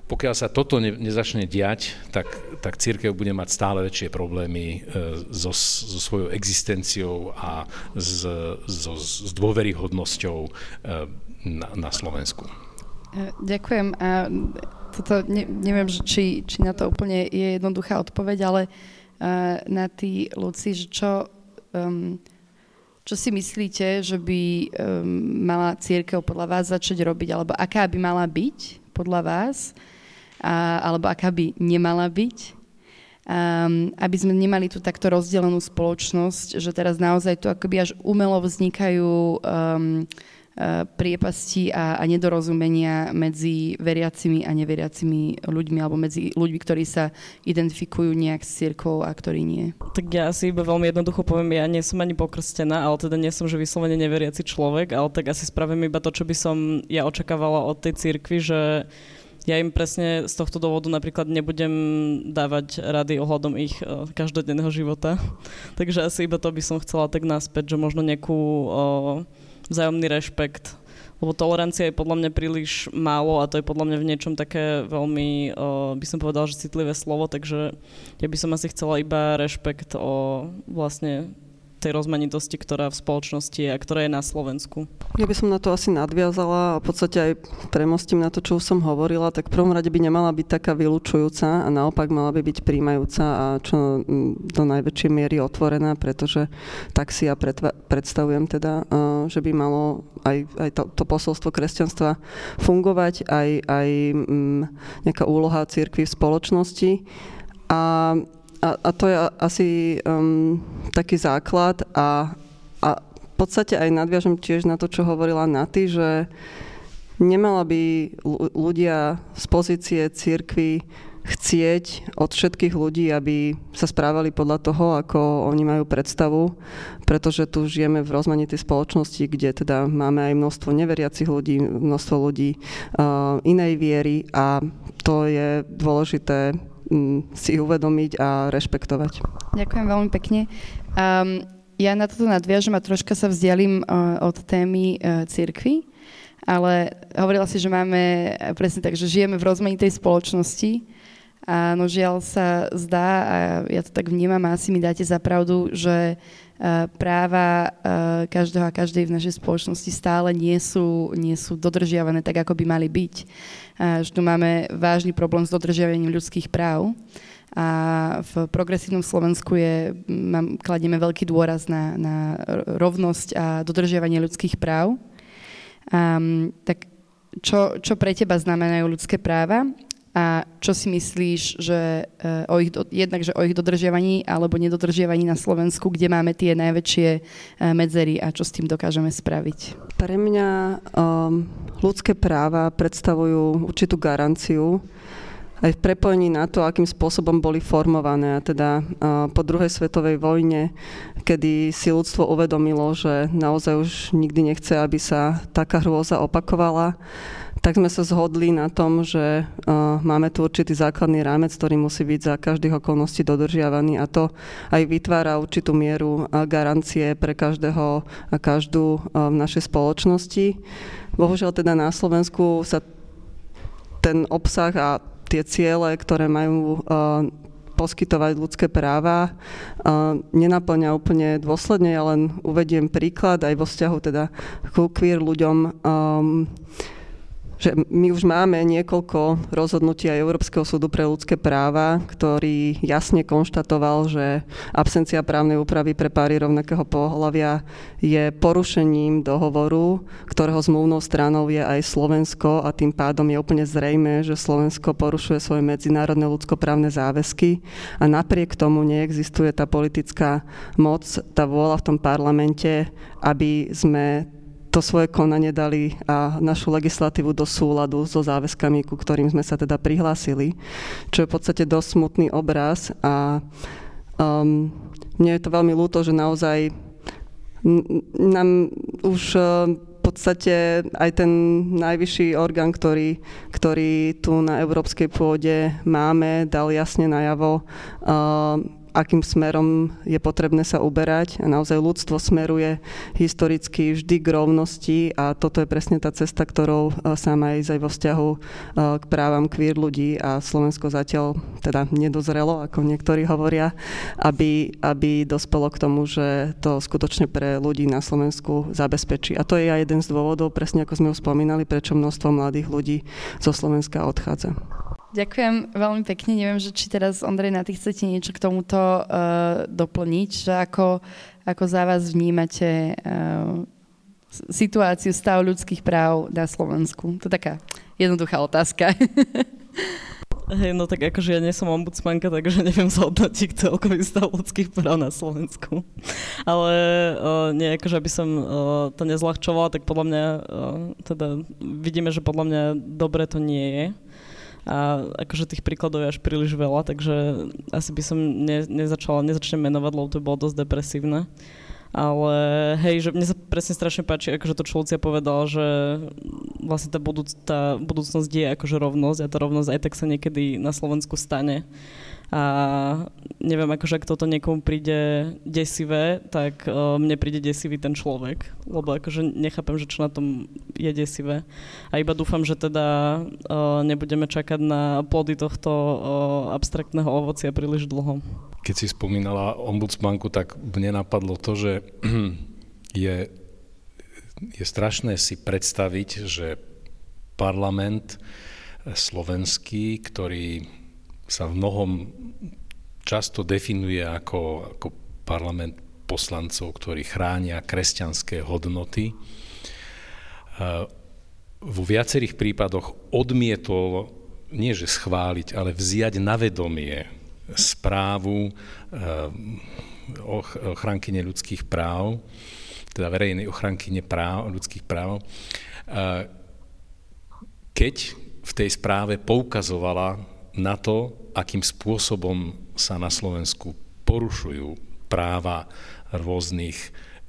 pokiaľ sa toto ne, nezačne diať, tak, tak církev bude mať stále väčšie problémy e, so, so svojou existenciou a s, so, s dôveryhodnosťou e, na, na Slovensku. E, ďakujem. A toto, ne, neviem, či, či na to úplne je jednoduchá odpoveď, ale na ty, Luci, že čo, um, čo si myslíte, že by um, mala církev podľa vás začať robiť, alebo aká by mala byť podľa vás, a, alebo aká by nemala byť. Um, aby sme nemali tu takto rozdelenú spoločnosť, že teraz naozaj tu akoby až umelo vznikajú um, priepasti a, a nedorozumenia medzi veriacimi a neveriacimi ľuďmi alebo medzi ľuďmi, ktorí sa identifikujú nejak s cirkvou a ktorí nie. Tak ja si iba veľmi jednoducho poviem, ja nie som ani pokrstená, ale teda nie som, že vyslovene neveriaci človek, ale tak asi spravím iba to, čo by som ja očakávala od tej cirkvi, že ja im presne z tohto dôvodu napríklad nebudem dávať rady ohľadom ich uh, každodenného života. Takže asi iba to by som chcela tak naspäť, že možno nejakú uh, vzájomný rešpekt. Lebo tolerancia je podľa mňa príliš málo a to je podľa mňa v niečom také veľmi, uh, by som povedal, že citlivé slovo, takže ja by som asi chcela iba rešpekt o vlastne tej rozmanitosti, ktorá v spoločnosti je a ktorá je na Slovensku. Ja by som na to asi nadviazala a v podstate aj premostím na to, čo som hovorila, tak v prvom rade by nemala byť taká vylúčujúca a naopak mala by byť príjmajúca a čo do najväčšej miery otvorená, pretože tak si ja predstavujem teda, že by malo aj, aj to, to posolstvo kresťanstva fungovať, aj, aj nejaká úloha církvy v spoločnosti. A a, a to je asi um, taký základ a, a v podstate aj nadviažem tiež na to, čo hovorila Naty, že nemala by ľudia z pozície církvy chcieť od všetkých ľudí, aby sa správali podľa toho, ako oni majú predstavu, pretože tu žijeme v rozmanitej spoločnosti, kde teda máme aj množstvo neveriacich ľudí, množstvo ľudí uh, inej viery a to je dôležité si uvedomiť a rešpektovať. Ďakujem veľmi pekne. Um, ja na toto nadviažem a troška sa vzdialím uh, od témy uh, cirkvy, ale hovorila si, že máme presne tak, že žijeme v rozmanitej spoločnosti a no žiaľ sa zdá, a ja to tak vnímam a asi mi dáte za pravdu, že uh, práva uh, každého a každej v našej spoločnosti stále nie sú, nie sú dodržiavané tak, ako by mali byť že tu máme vážny problém s dodržiavaním ľudských práv. A v progresívnom Slovensku je, mám, kladieme veľký dôraz na, na rovnosť a dodržiavanie ľudských práv. Um, tak čo, čo pre teba znamenajú ľudské práva a čo si myslíš, že uh, o ich, jednak, že o ich dodržiavaní alebo nedodržiavaní na Slovensku, kde máme tie najväčšie uh, medzery a čo s tým dokážeme spraviť? Pre mňa um, ľudské práva predstavujú určitú garanciu aj v prepojení na to, akým spôsobom boli formované. A teda po druhej svetovej vojne, kedy si ľudstvo uvedomilo, že naozaj už nikdy nechce, aby sa taká hrôza opakovala, tak sme sa zhodli na tom, že uh, máme tu určitý základný rámec, ktorý musí byť za každých okolností dodržiavaný a to aj vytvára určitú mieru uh, garancie pre každého a každú uh, v našej spoločnosti. Bohužiaľ teda na Slovensku sa ten obsah a tie ciele, ktoré majú poskytovať ľudské práva, nenaplňa úplne dôsledne. Ja len uvediem príklad aj vo vzťahu teda ku queer ľuďom. Um, že my už máme niekoľko rozhodnutí aj Európskeho súdu pre ľudské práva, ktorý jasne konštatoval, že absencia právnej úpravy pre páry rovnakého pohľavia je porušením dohovoru, ktorého zmluvnou stranou je aj Slovensko a tým pádom je úplne zrejme, že Slovensko porušuje svoje medzinárodné ľudskoprávne záväzky. A napriek tomu neexistuje tá politická moc, tá vôľa v tom parlamente, aby sme to svoje konanie dali a našu legislatívu do súladu so záväzkami, ku ktorým sme sa teda prihlásili, čo je v podstate dosť smutný obraz a um, mne je to veľmi ľúto, že naozaj nám už uh, v podstate aj ten najvyšší orgán, ktorý, ktorý tu na európskej pôde máme, dal jasne najavo uh, akým smerom je potrebné sa uberať. A naozaj ľudstvo smeruje historicky vždy k rovnosti a toto je presne tá cesta, ktorou e, sa má ísť aj vo vzťahu e, k právam queer ľudí a Slovensko zatiaľ teda nedozrelo, ako niektorí hovoria, aby, aby dospelo k tomu, že to skutočne pre ľudí na Slovensku zabezpečí. A to je aj jeden z dôvodov, presne ako sme už spomínali, prečo množstvo mladých ľudí zo Slovenska odchádza. Ďakujem veľmi pekne. Neviem, že či teraz, Ondrej, na ty chcete niečo k tomuto uh, doplniť, že ako, ako za vás vnímate uh, situáciu stav ľudských práv na Slovensku? To je taká jednoduchá otázka. Hej, no tak akože ja nie som ombudsmanka, takže neviem zhodnotiť celkový stav ľudských práv na Slovensku. Ale uh, nie, akože aby som uh, to nezľahčovala, tak podľa mňa, uh, teda vidíme, že podľa mňa dobre to nie je. A akože tých príkladov je až príliš veľa, takže asi by som ne, nezačala, nezačnem menovať, lebo to bolo dosť depresívne. Ale hej, že mne sa presne strašne páči, akože to, čo Lucia povedala, že vlastne tá, budúc, tá budúcnosť je akože rovnosť a tá rovnosť aj tak sa niekedy na Slovensku stane. A neviem, akože ak toto niekomu príde desivé, tak uh, mne príde desivý ten človek, lebo akože nechápem, že čo na tom je desivé. A iba dúfam, že teda uh, nebudeme čakať na plody tohto uh, abstraktného ovocia príliš dlho. Keď si spomínala ombudsmanku, tak mne napadlo to, že je, je strašné si predstaviť, že parlament slovenský, ktorý sa v mnohom často definuje ako, ako parlament poslancov, ktorí chránia kresťanské hodnoty, vo viacerých prípadoch odmietol nie že schváliť, ale vziať na vedomie správu eh, ochrankyne ľudských práv, teda verejnej ochrankyne práv, ľudských práv, eh, keď v tej správe poukazovala na to, akým spôsobom sa na Slovensku porušujú práva rôznych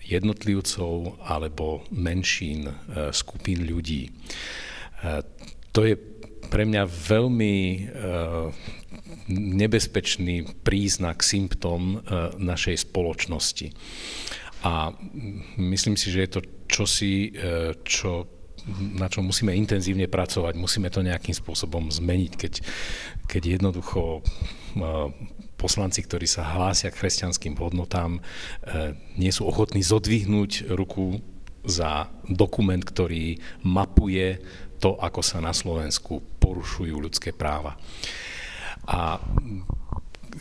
jednotlivcov alebo menšín, eh, skupín ľudí. To je pre mňa veľmi nebezpečný príznak, symptóm e, našej spoločnosti. A myslím si, že je to čosi, e, čo, na čo musíme intenzívne pracovať, musíme to nejakým spôsobom zmeniť, keď, keď jednoducho e, poslanci, ktorí sa hlásia k kresťanským hodnotám, nie sú ochotní zodvihnúť ruku za dokument, ktorý mapuje to, ako sa na Slovensku porušujú ľudské práva. A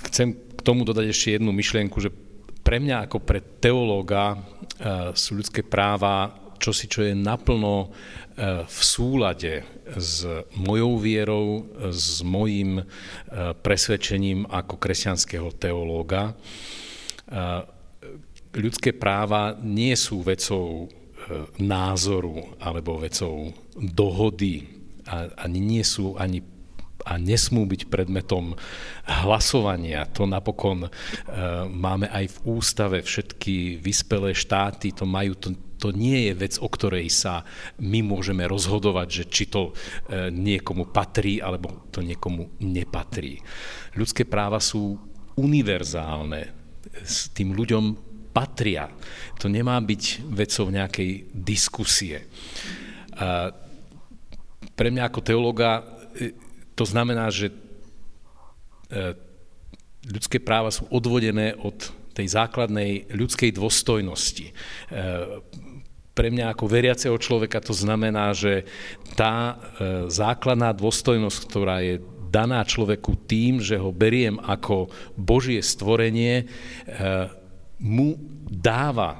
chcem k tomu dodať ešte jednu myšlienku, že pre mňa ako pre teológa e, sú ľudské práva čosi, čo je naplno v súlade s mojou vierou, s mojim e, presvedčením ako kresťanského teológa. Ľudské práva nie sú vecou názoru alebo vecou dohody, ani nie sú ani a nesmú byť predmetom hlasovania. To napokon e, máme aj v ústave všetky vyspelé štáty, to majú, to, to nie je vec, o ktorej sa my môžeme rozhodovať, že či to e, niekomu patrí, alebo to niekomu nepatrí. Ľudské práva sú univerzálne. S tým ľuďom patria. To nemá byť vecou nejakej diskusie. Pre mňa ako teologa to znamená, že e, ľudské práva sú odvodené od tej základnej ľudskej dôstojnosti. E, pre mňa ako veriaceho človeka to znamená, že tá e, základná dôstojnosť, ktorá je daná človeku tým, že ho beriem ako Božie stvorenie, mu dáva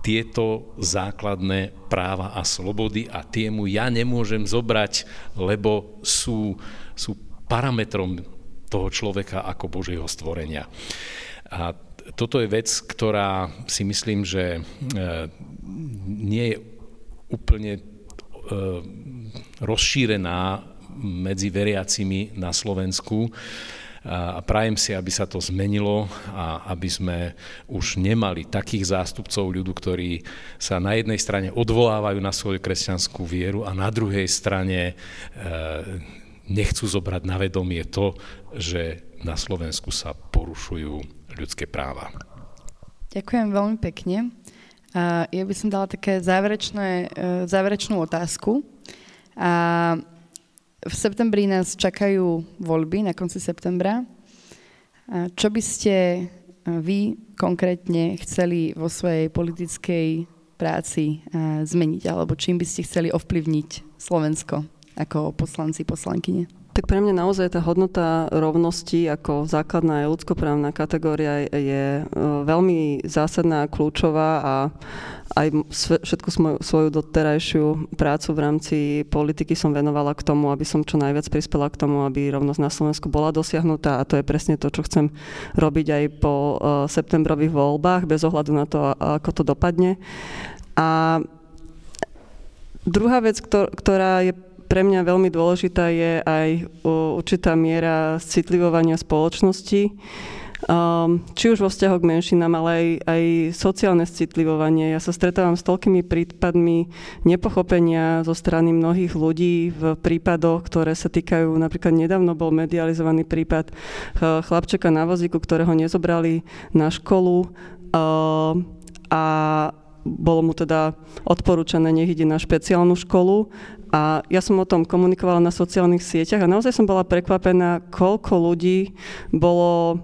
tieto základné práva a slobody a tie mu ja nemôžem zobrať, lebo sú sú parametrom toho človeka ako Božieho stvorenia. A toto je vec, ktorá si myslím, že e, nie je úplne e, rozšírená medzi veriacimi na Slovensku a prajem si, aby sa to zmenilo a aby sme už nemali takých zástupcov ľudu, ktorí sa na jednej strane odvolávajú na svoju kresťanskú vieru a na druhej strane e, nechcú zobrať na vedomie to, že na Slovensku sa porušujú ľudské práva. Ďakujem veľmi pekne. A ja by som dala také záverečné, e, záverečnú otázku. A v septembri nás čakajú voľby na konci septembra. A čo by ste e, vy konkrétne chceli vo svojej politickej práci zmeniť, alebo čím by ste chceli ovplyvniť Slovensko? ako poslanci, poslankyne? Tak pre mňa naozaj tá hodnota rovnosti ako základná ľudskoprávna kategória je e, veľmi zásadná a kľúčová a aj všetku svoju doterajšiu prácu v rámci politiky som venovala k tomu, aby som čo najviac prispela k tomu, aby rovnosť na Slovensku bola dosiahnutá a to je presne to, čo chcem robiť aj po e, septembrových voľbách, bez ohľadu na to, ako to dopadne. A druhá vec, ktorá je pre mňa veľmi dôležitá je aj určitá miera citlivovania spoločnosti, um, či už vo vzťahu k menšinám, ale aj, aj sociálne citlivovanie. Ja sa stretávam s toľkými prípadmi nepochopenia zo strany mnohých ľudí v prípadoch, ktoré sa týkajú, napríklad nedávno bol medializovaný prípad uh, chlapčeka na vozíku, ktorého nezobrali na školu uh, a bolo mu teda odporúčané, nech ide na špeciálnu školu a ja som o tom komunikovala na sociálnych sieťach a naozaj som bola prekvapená, koľko ľudí bolo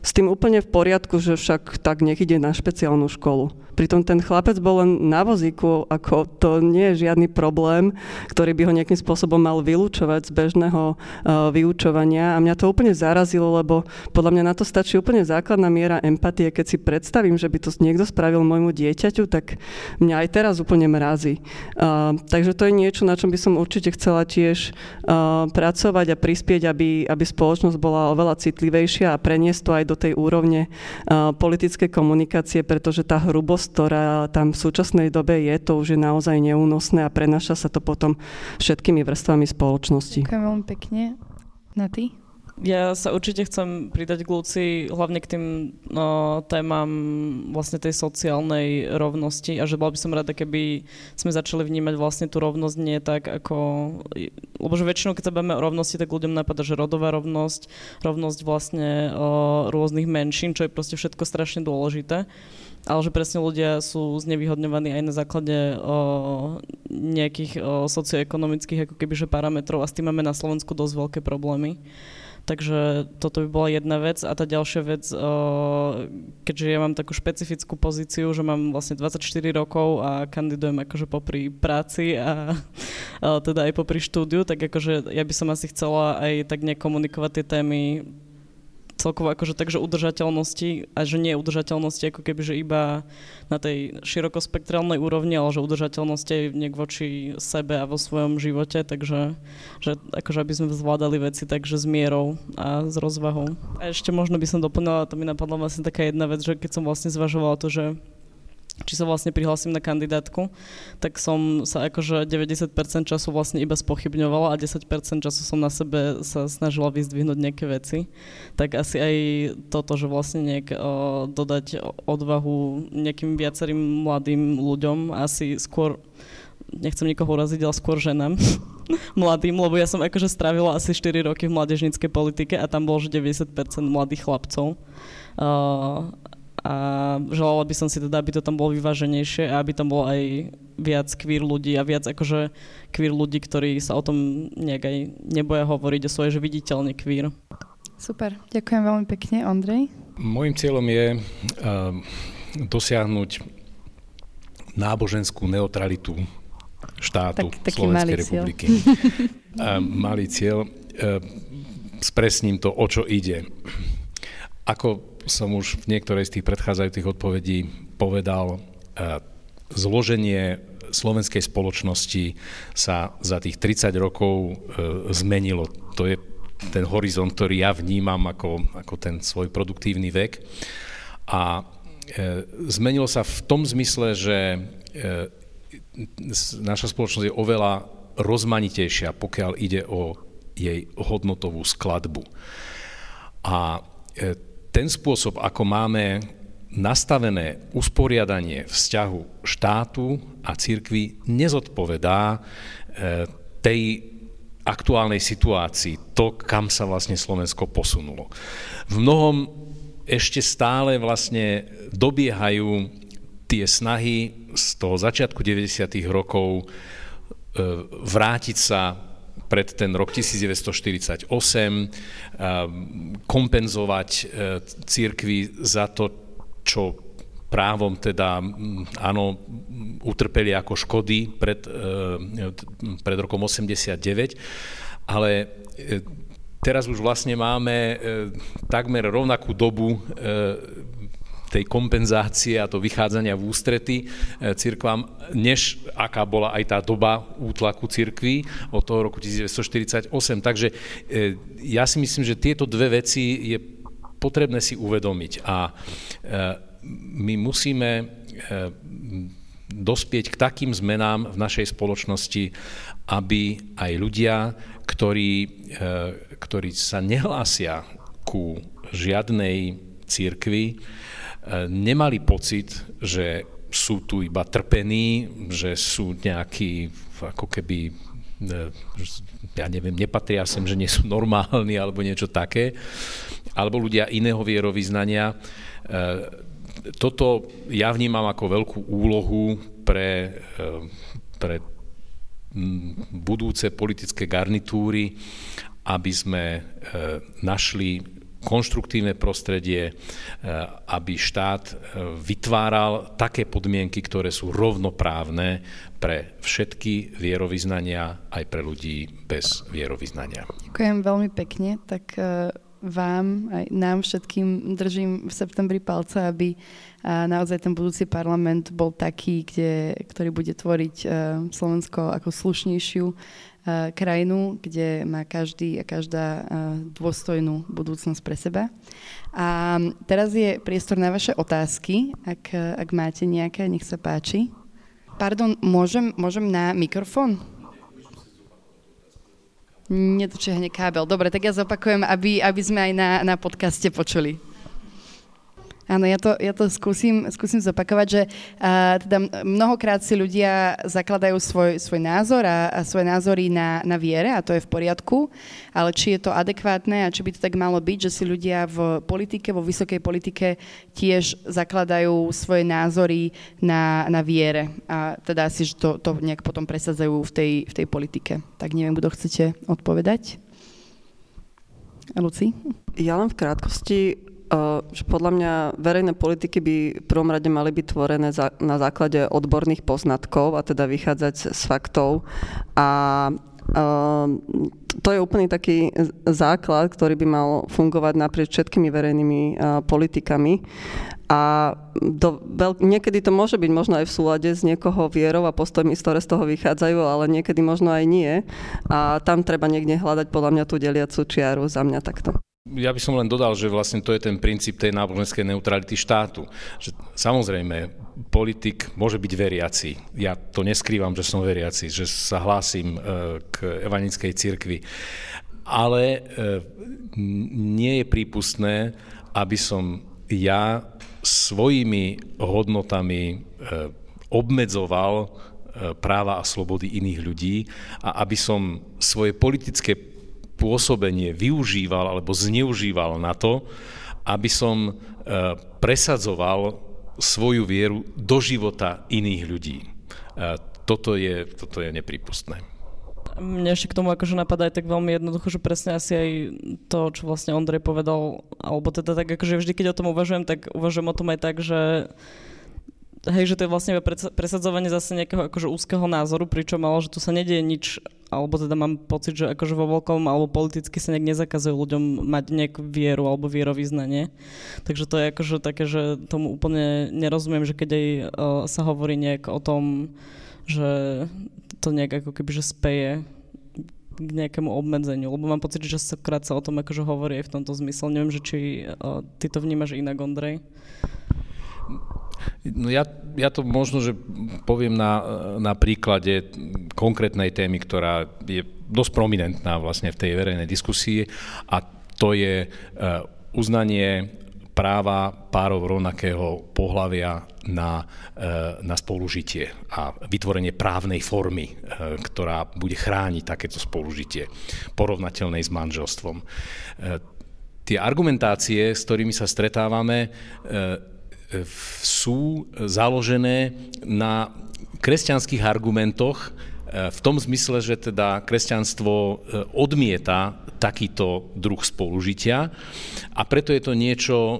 s tým úplne v poriadku, že však tak nech ide na špeciálnu školu. Pritom ten chlapec bol len na vozíku, ako to nie je žiadny problém, ktorý by ho nejakým spôsobom mal vylúčovať z bežného uh, vyučovania. A mňa to úplne zarazilo, lebo podľa mňa na to stačí úplne základná miera empatie. Keď si predstavím, že by to niekto spravil môjmu dieťaťu, tak mňa aj teraz úplne mrazí. Uh, takže to je niečo, na čom by som určite chcela tiež uh, pracovať a prispieť, aby, aby spoločnosť bola oveľa citlivejšia a preniesť to aj do tej úrovne uh, politickej komunikácie, pretože tá hrubosť ktorá tam v súčasnej dobe je, to už je naozaj neúnosné a prenaša sa to potom všetkými vrstvami spoločnosti. Ďakujem veľmi pekne. Na ty? Ja sa určite chcem pridať k Luci hlavne k tým no, témam vlastne tej sociálnej rovnosti a že bola by som rada, keby sme začali vnímať vlastne tú rovnosť nie tak ako... Lebo že väčšinou, keď sa bavíme o rovnosti, tak ľuďom napadá, že rodová rovnosť, rovnosť vlastne o, rôznych menšín, čo je proste všetko strašne dôležité ale že presne ľudia sú znevýhodňovaní aj na základe o, nejakých o, socioekonomických ako kebyže parametrov a s tým máme na Slovensku dosť veľké problémy. Takže toto by bola jedna vec. A tá ďalšia vec, keďže ja mám takú špecifickú pozíciu, že mám vlastne 24 rokov a kandidujem akože popri práci a, a teda aj popri štúdiu, tak akože ja by som asi chcela aj tak nekomunikovať tie témy celkovo akože takže udržateľnosti a že nie udržateľnosti ako keby, že iba na tej širokospektrálnej úrovni, ale že udržateľnosti aj niek voči sebe a vo svojom živote, takže že, akože aby sme zvládali veci takže s mierou a s rozvahou. A ešte možno by som doplnila, to mi napadla vlastne taká jedna vec, že keď som vlastne zvažovala to, že či sa vlastne prihlásim na kandidátku, tak som sa akože 90% času vlastne iba spochybňovala a 10% času som na sebe sa snažila vyzdvihnúť nejaké veci. Tak asi aj toto, že vlastne nejak o, dodať odvahu nejakým viacerým mladým ľuďom, asi skôr nechcem nikoho uraziť, ale skôr ženám mladým, lebo ja som akože strávila asi 4 roky v mládežníckej politike a tam bolo že 90% mladých chlapcov. Uh, a želala by som si teda, aby to tam bolo vyváženejšie a aby tam bolo aj viac queer ľudí a viac akože queer ľudí, ktorí sa o tom nejak aj neboja hovoriť a sú aj že viditeľne queer. Super, ďakujem veľmi pekne, Ondrej. Môjim cieľom je uh, dosiahnuť náboženskú neutralitu štátu tak, Slovenskej republiky. uh, malý cieľ. Uh, spresním to, o čo ide. Ako som už v niektorej z tých predchádzajúcich odpovedí povedal, e, zloženie slovenskej spoločnosti sa za tých 30 rokov e, zmenilo. To je ten horizont, ktorý ja vnímam ako, ako ten svoj produktívny vek. A e, zmenilo sa v tom zmysle, že naša spoločnosť je oveľa rozmanitejšia, pokiaľ ide o jej hodnotovú skladbu. A ten spôsob, ako máme nastavené usporiadanie vzťahu štátu a církvy nezodpovedá e, tej aktuálnej situácii, to, kam sa vlastne Slovensko posunulo. V mnohom ešte stále vlastne dobiehajú tie snahy z toho začiatku 90. rokov e, vrátiť sa pred ten rok 1948, kompenzovať e, církvy za to, čo právom teda, áno, utrpeli ako škody pred, e, pred rokom 89 Ale teraz už vlastne máme takmer rovnakú dobu tej kompenzácie a to vychádzania v ústrety cirkvám, než aká bola aj tá doba útlaku cirkví od toho roku 1948. Takže ja si myslím, že tieto dve veci je potrebné si uvedomiť. A my musíme dospieť k takým zmenám v našej spoločnosti, aby aj ľudia, ktorí, e, ktorí sa nehlásia ku žiadnej církvi, e, nemali pocit, že sú tu iba trpení, že sú nejakí ako keby e, ja neviem, nepatria sem, že nie sú normálni alebo niečo také, alebo ľudia iného vierovýznania. Toto ja vnímam ako veľkú úlohu pre, eh, pre budúce politické garnitúry, aby sme našli konštruktívne prostredie, eh, aby štát vytváral také podmienky, ktoré sú rovnoprávne pre všetky vierovýznania, aj pre ľudí bez vierovýznania. Ďakujem veľmi pekne. Tak vám, aj nám všetkým držím v septembri palce, aby naozaj ten budúci parlament bol taký, kde, ktorý bude tvoriť Slovensko ako slušnejšiu krajinu, kde má každý a každá dôstojnú budúcnosť pre seba. A teraz je priestor na vaše otázky, ak, ak máte nejaké, nech sa páči. Pardon, môžem, môžem na mikrofón? Nedočiahne kábel. Dobre, tak ja zopakujem, aby, aby sme aj na, na podcaste počuli. Áno, ja to, ja to skúsim, skúsim zopakovať, že a, teda mnohokrát si ľudia zakladajú svoj, svoj názor a, a svoje názory na, na viere a to je v poriadku, ale či je to adekvátne a či by to tak malo byť, že si ľudia v politike, vo vysokej politike tiež zakladajú svoje názory na, na viere a teda si, to, to nejak potom presadzajú v tej, v tej politike. Tak neviem, kto chcete odpovedať? Luci? Ja len v krátkosti že podľa mňa verejné politiky by v prvom rade mali byť tvorené na základe odborných poznatkov a teda vychádzať z faktov. A to je úplný taký základ, ktorý by mal fungovať naprieč všetkými verejnými politikami. A do, veľ, niekedy to môže byť možno aj v súlade s niekoho vierou a postojmi, ktoré z toho vychádzajú, ale niekedy možno aj nie. A tam treba niekde hľadať podľa mňa tú deliacu čiaru za mňa takto. Ja by som len dodal, že vlastne to je ten princíp tej náboženskej neutrality štátu. Že samozrejme, politik môže byť veriaci. Ja to neskrývam, že som veriaci, že sa hlásim e, k evanickej cirkvi. Ale e, nie je prípustné, aby som ja svojimi hodnotami e, obmedzoval práva a slobody iných ľudí a aby som svoje politické pôsobenie využíval alebo zneužíval na to, aby som e, presadzoval svoju vieru do života iných ľudí. E, toto je, toto je nepripustné. Mne ešte k tomu akože napadá aj tak veľmi jednoducho, že presne asi aj to, čo vlastne Ondrej povedal, alebo teda tak akože vždy, keď o tom uvažujem, tak uvažujem o tom aj tak, že hej, že to je vlastne presadzovanie zase nejakého akože úzkeho názoru, pričom ale, že tu sa nedieje nič alebo teda mám pocit, že akože vo veľkom alebo politicky sa nejak nezakazujú ľuďom mať nejakú vieru alebo vierovýznanie. Takže to je akože také, že tomu úplne nerozumiem, že keď aj uh, sa hovorí nejak o tom, že to nejak ako keby, že speje k nejakému obmedzeniu, lebo mám pocit, že sa krát sa o tom akože hovorí aj v tomto zmysle. Neviem, že či uh, ty to vnímaš inak, Ondrej. No ja, ja to možno, že poviem na, na príklade konkrétnej témy, ktorá je dosť prominentná vlastne v tej verejnej diskusii a to je e, uznanie práva párov rovnakého pohľavia na, e, na spolužitie a vytvorenie právnej formy, e, ktorá bude chrániť takéto spolužitie, porovnateľnej s manželstvom. Tie argumentácie, s ktorými sa stretávame, sú založené na kresťanských argumentoch e, v tom zmysle, že teda kresťanstvo e, odmieta takýto druh spolužitia a preto je to niečo e,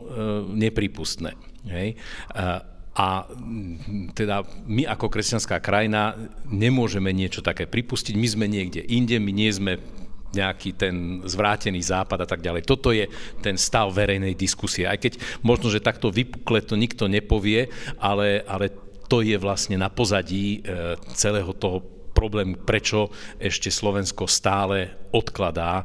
nepripustné. Hej? A teda my ako kresťanská krajina nemôžeme niečo také pripustiť, my sme niekde inde, my nie sme nejaký ten zvrátený západ a tak ďalej. Toto je ten stav verejnej diskusie. Aj keď možno, že takto vypukle to nikto nepovie, ale, ale to je vlastne na pozadí e, celého toho problém, prečo ešte Slovensko stále odkladá e,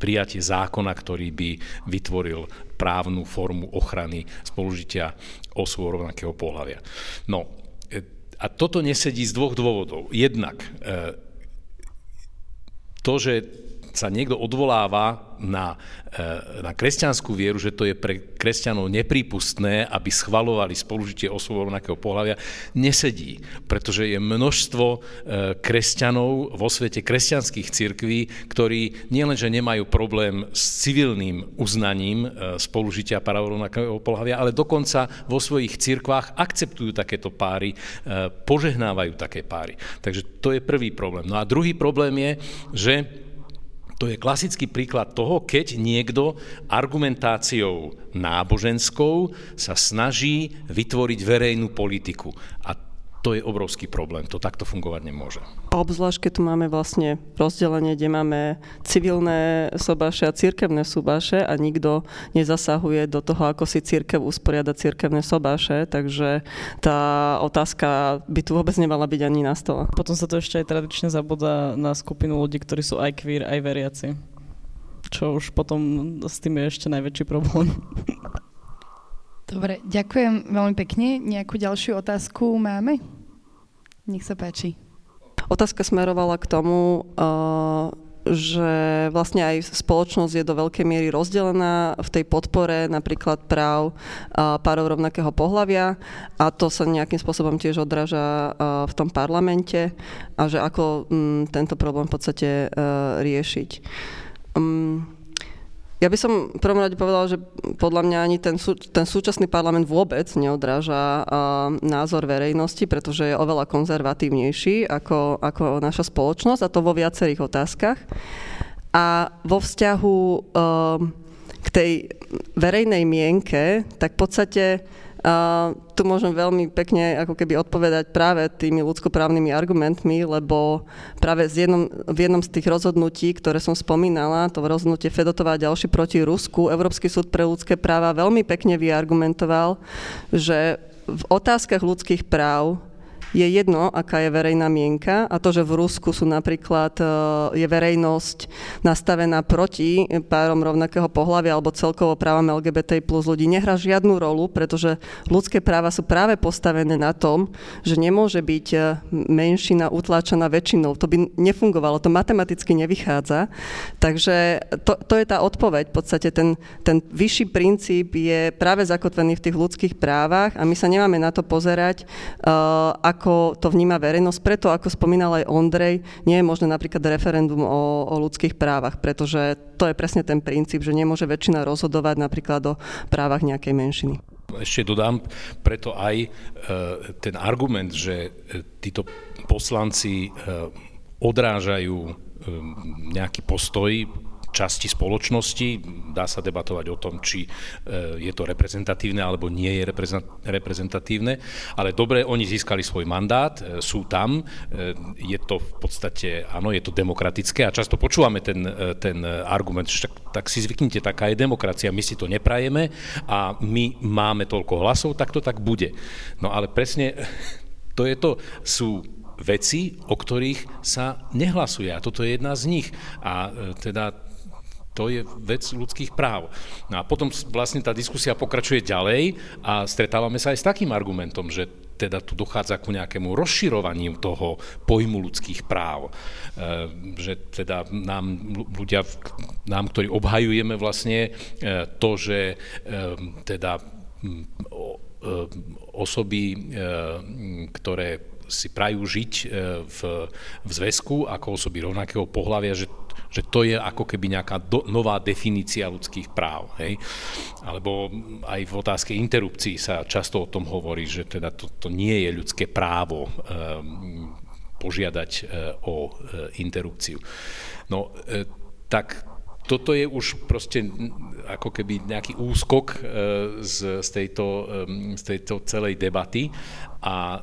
prijatie zákona, ktorý by vytvoril právnu formu ochrany spolužitia osôb rovnakého pohľavia. No, e, a toto nesedí z dvoch dôvodov. Jednak to, že sa niekto odvoláva na, e, na kresťanskú vieru, že to je pre kresťanov neprípustné, aby schvalovali spolužitie osôb rovnakého pohľavia, nesedí, pretože je množstvo e, kresťanov vo svete kresťanských cirkví, ktorí nielenže nemajú problém s civilným uznaním e, spolužitia rovnakého pohľavia, ale dokonca vo svojich cirkvách akceptujú takéto páry, požehnávajú také páry. Takže to je prvý problém. No a druhý problém je, že to je klasický príklad toho, keď niekto argumentáciou náboženskou sa snaží vytvoriť verejnú politiku. A to je obrovský problém. To takto fungovať nemôže. Obzvlášť, keď tu máme vlastne rozdelenie, kde máme civilné sobáše a církevné sobáše a nikto nezasahuje do toho, ako si církev usporiada církevné sobáše, takže tá otázka by tu vôbec nemala byť ani na stole. Potom sa to ešte aj tradične zabúda na skupinu ľudí, ktorí sú aj queer, aj veriaci. Čo už potom s tým je ešte najväčší problém. Dobre, ďakujem veľmi pekne. Nejakú ďalšiu otázku máme? Nech sa páči. Otázka smerovala k tomu, uh, že vlastne aj spoločnosť je do veľkej miery rozdelená v tej podpore napríklad práv uh, párov rovnakého pohľavia a to sa nejakým spôsobom tiež odráža uh, v tom parlamente a že ako um, tento problém v podstate riešiť. Ja by som v prvom rade povedala, že podľa mňa ani ten, sú, ten súčasný parlament vôbec neodráža uh, názor verejnosti, pretože je oveľa konzervatívnejší ako, ako naša spoločnosť a to vo viacerých otázkach. A vo vzťahu uh, k tej verejnej mienke, tak v podstate a tu môžem veľmi pekne ako keby odpovedať práve tými ľudskoprávnymi argumentmi, lebo práve z jednom, v jednom z tých rozhodnutí, ktoré som spomínala, to rozhodnutie Fedotová a ďalší proti Rusku, Európsky súd pre ľudské práva veľmi pekne vyargumentoval, že v otázkach ľudských práv je jedno, aká je verejná mienka a to, že v Rusku sú napríklad, e, je verejnosť nastavená proti párom rovnakého pohľavia alebo celkovo právam LGBT plus ľudí, nehrá žiadnu rolu, pretože ľudské práva sú práve postavené na tom, že nemôže byť e, menšina utláčaná väčšinou. To by nefungovalo, to matematicky nevychádza. Takže to, to je tá odpoveď. V podstate ten, ten vyšší princíp je práve zakotvený v tých ľudských právach a my sa nemáme na to pozerať, uh, ako to vníma verejnosť. Preto, ako spomínal aj Ondrej, nie je možné napríklad referendum o, o ľudských právach, pretože to je presne ten princíp, že nemôže väčšina rozhodovať napríklad o právach nejakej menšiny. Ešte dodám preto aj e, ten argument, že e, títo poslanci e, odrážajú nejaký postoj časti spoločnosti. Dá sa debatovať o tom, či e, je to reprezentatívne alebo nie je reprezentatívne, ale dobre, oni získali svoj mandát, e, sú tam, e, je to v podstate, áno, je to demokratické a často počúvame ten, ten argument, že tak si zvyknite, taká je demokracia, my si to neprajeme a my máme toľko hlasov, tak to tak bude. No ale presne to je to, sú veci, o ktorých sa nehlasuje a toto je jedna z nich. A teda to je vec ľudských práv. No a potom vlastne tá diskusia pokračuje ďalej a stretávame sa aj s takým argumentom, že teda tu dochádza ku nejakému rozširovaniu toho pojmu ľudských práv. E, že teda nám ľudia, nám, ktorí obhajujeme vlastne e, to, že e, teda osoby, ktoré si prajú žiť v, v zväzku ako osoby rovnakého pohľavia, že že to je ako keby nejaká do, nová definícia ľudských práv. Hej? Alebo aj v otázke interrupcií sa často o tom hovorí, že teda to, to nie je ľudské právo um, požiadať uh, o uh, interrupciu. No, tak toto je už proste ako keby nejaký úskok z, z, tejto, z tejto celej debaty a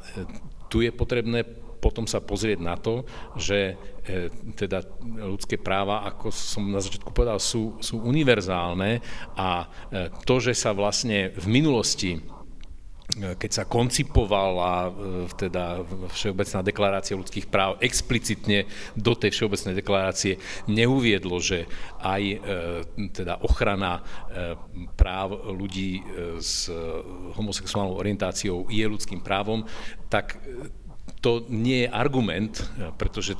tu je potrebné potom sa pozrieť na to, že teda ľudské práva, ako som na začiatku povedal, sú, sú univerzálne a to, že sa vlastne v minulosti keď sa koncipovala teda Všeobecná deklarácia ľudských práv, explicitne do tej Všeobecnej deklarácie neuviedlo, že aj teda ochrana práv ľudí s homosexuálnou orientáciou je ľudským právom, tak to nie je argument, pretože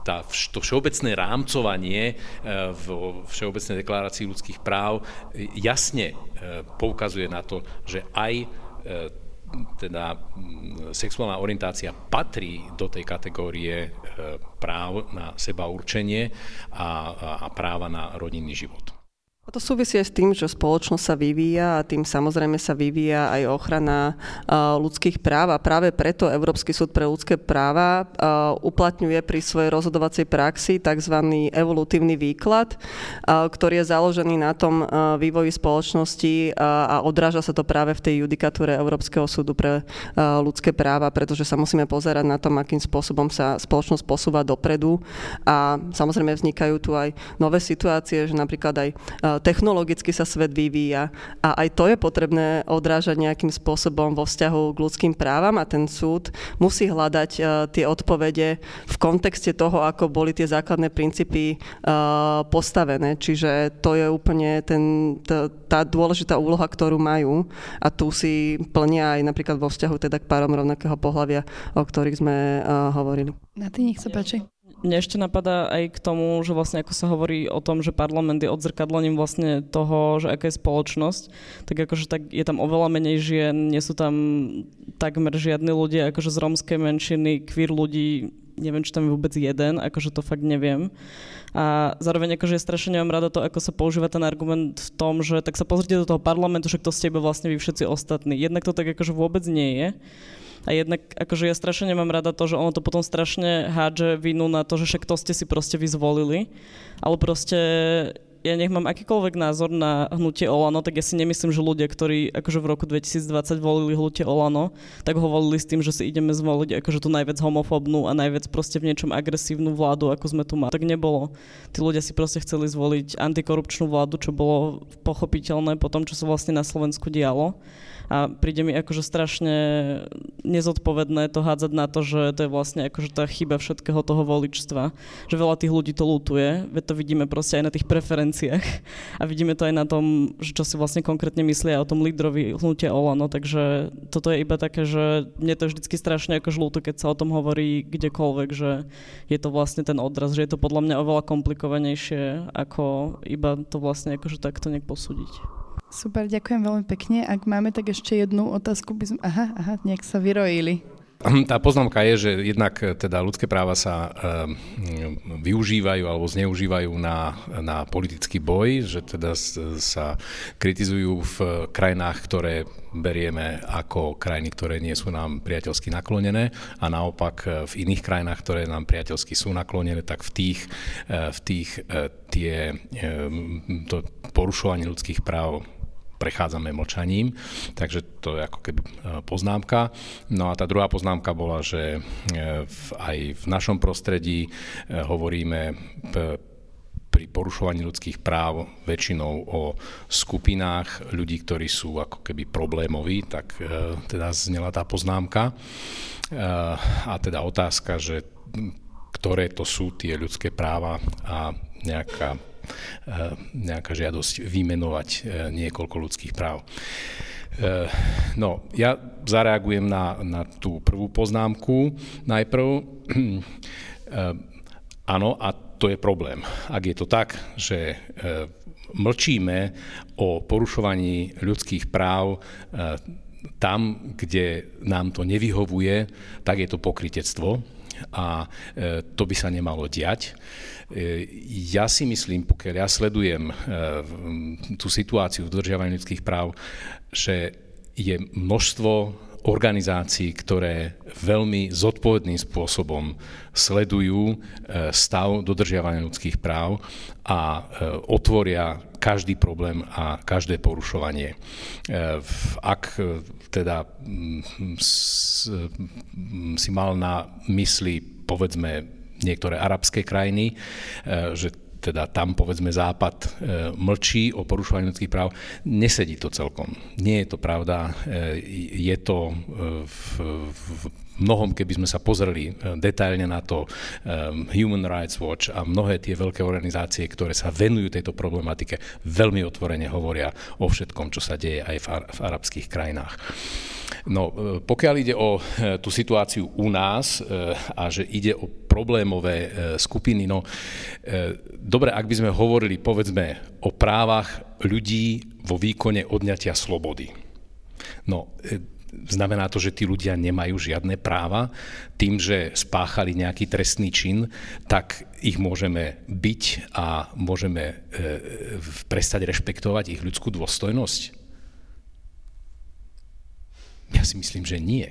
tá, to všeobecné rámcovanie v Všeobecnej deklarácii ľudských práv jasne poukazuje na to, že aj E, teda sexuálna orientácia patrí do tej kategórie e, práv na seba určenie a, a práva na rodinný život. A to súvisí aj s tým, že spoločnosť sa vyvíja a tým samozrejme sa vyvíja aj ochrana ľudských práv a práve preto Európsky súd pre ľudské práva uplatňuje pri svojej rozhodovacej praxi tzv. evolutívny výklad, ktorý je založený na tom vývoji spoločnosti a odráža sa to práve v tej judikatúre Európskeho súdu pre ľudské práva, pretože sa musíme pozerať na tom, akým spôsobom sa spoločnosť posúva dopredu a samozrejme vznikajú tu aj nové situácie, že napríklad aj technologicky sa svet vyvíja a aj to je potrebné odrážať nejakým spôsobom vo vzťahu k ľudským právam a ten súd musí hľadať uh, tie odpovede v kontexte toho, ako boli tie základné princípy uh, postavené. Čiže to je úplne ten, tá, tá dôležitá úloha, ktorú majú a tu si plnia aj napríklad vo vzťahu teda k párom rovnakého pohľavia, o ktorých sme uh, hovorili. Na ty nech sa páči. Mne ešte napadá aj k tomu, že vlastne ako sa hovorí o tom, že parlament je odzrkadlením vlastne toho, že aká je spoločnosť, tak akože tak je tam oveľa menej žien, nie sú tam takmer žiadni ľudia akože z rómskej menšiny, queer ľudí, neviem, či tam je vôbec jeden, akože to fakt neviem. A zároveň akože strašne nemám rada to, ako sa používa ten argument v tom, že tak sa pozrite do toho parlamentu, že kto ste iba vlastne vy všetci ostatní. Jednak to tak akože vôbec nie je. A jednak akože ja strašne nemám rada to, že ono to potom strašne hádže vinu na to, že však to ste si proste vyzvolili. Ale proste ja nech mám akýkoľvek názor na hnutie Olano, tak ja si nemyslím, že ľudia, ktorí akože v roku 2020 volili hnutie Olano, tak ho volili s tým, že si ideme zvoliť akože tú najviac homofóbnu a najviac proste v niečom agresívnu vládu, ako sme tu mali. Tak nebolo. Tí ľudia si proste chceli zvoliť antikorupčnú vládu, čo bolo pochopiteľné po tom, čo sa vlastne na Slovensku dialo. A príde mi akože strašne nezodpovedné to hádzať na to, že to je vlastne akože tá chyba všetkého toho voličstva. Že veľa tých ľudí to lútuje, veď to vidíme proste aj na tých preferenciách. A vidíme to aj na tom, že čo si vlastne konkrétne myslia o tom lídrovi hnutia Olano, takže toto je iba také, že mne to vždycky strašne ako žlúto, keď sa o tom hovorí kdekoľvek, že je to vlastne ten odraz, že je to podľa mňa oveľa komplikovanejšie, ako iba to vlastne akože takto nejak posúdiť. Super, ďakujem veľmi pekne. Ak máme tak ešte jednu otázku, by sme... Aha, aha, nejak sa vyrojili. Tá poznámka je, že jednak eh, teda ľudské práva sa e, využívajú alebo zneužívajú na, na politický boj, že teda sa kritizujú v krajinách, ktoré berieme ako krajiny, ktoré nie sú nám priateľsky naklonené a naopak eh, v iných krajinách, ktoré nám priateľsky sú naklonené, tak v tých, v tých tie, to porušovanie ľudských práv prechádzame mlčaním, takže to je ako keby e, poznámka. No a tá druhá poznámka bola, že e, aj v našom prostredí e, hovoríme pri porušovaní ľudských práv väčšinou o skupinách ľudí, ktorí sú ako keby problémoví, tak teda znela tá poznámka. A teda otázka, že ktoré to sú tie ľudské práva a nejaká nejaká žiadosť vymenovať eh, niekoľko ľudských práv. Eh, no, ja zareagujem na, na tú prvú poznámku najprv. Áno, a to je problém. Ak je to tak, že mlčíme o porušovaní ľudských práv tam, kde nám to nevyhovuje, tak je to pokritectvo a to by sa nemalo diať. E, ja si myslím, pokiaľ ja sledujem e, tú situáciu v dodržiavaní ľudských práv, že je množstvo organizácií, ktoré veľmi zodpovedným spôsobom sledujú e, stav dodržiavania ľudských práv a otvoria každý problém a každé porušovanie. Ak teda si mal na mysli povedzme niektoré arabské krajiny, že teda tam povedzme Západ e, mlčí o porušovaní ľudských práv, nesedí to celkom. Nie je to pravda. E, je to e, v, v mnohom, keby sme sa pozreli detailne na to, Human Rights Watch a mnohé tie veľké organizácie, ktoré sa venujú tejto problematike, veľmi otvorene hovoria o všetkom, čo sa deje aj v, arabských krajinách. No, pokiaľ ide o tú situáciu u nás a že ide o problémové skupiny, no dobre, ak by sme hovorili povedzme o právach ľudí vo výkone odňatia slobody. No, e, znamená to, že tí ľudia nemajú žiadne práva. Tým, že spáchali nejaký trestný čin, tak ich môžeme byť a môžeme e, prestať rešpektovať ich ľudskú dôstojnosť? Ja si myslím, že nie.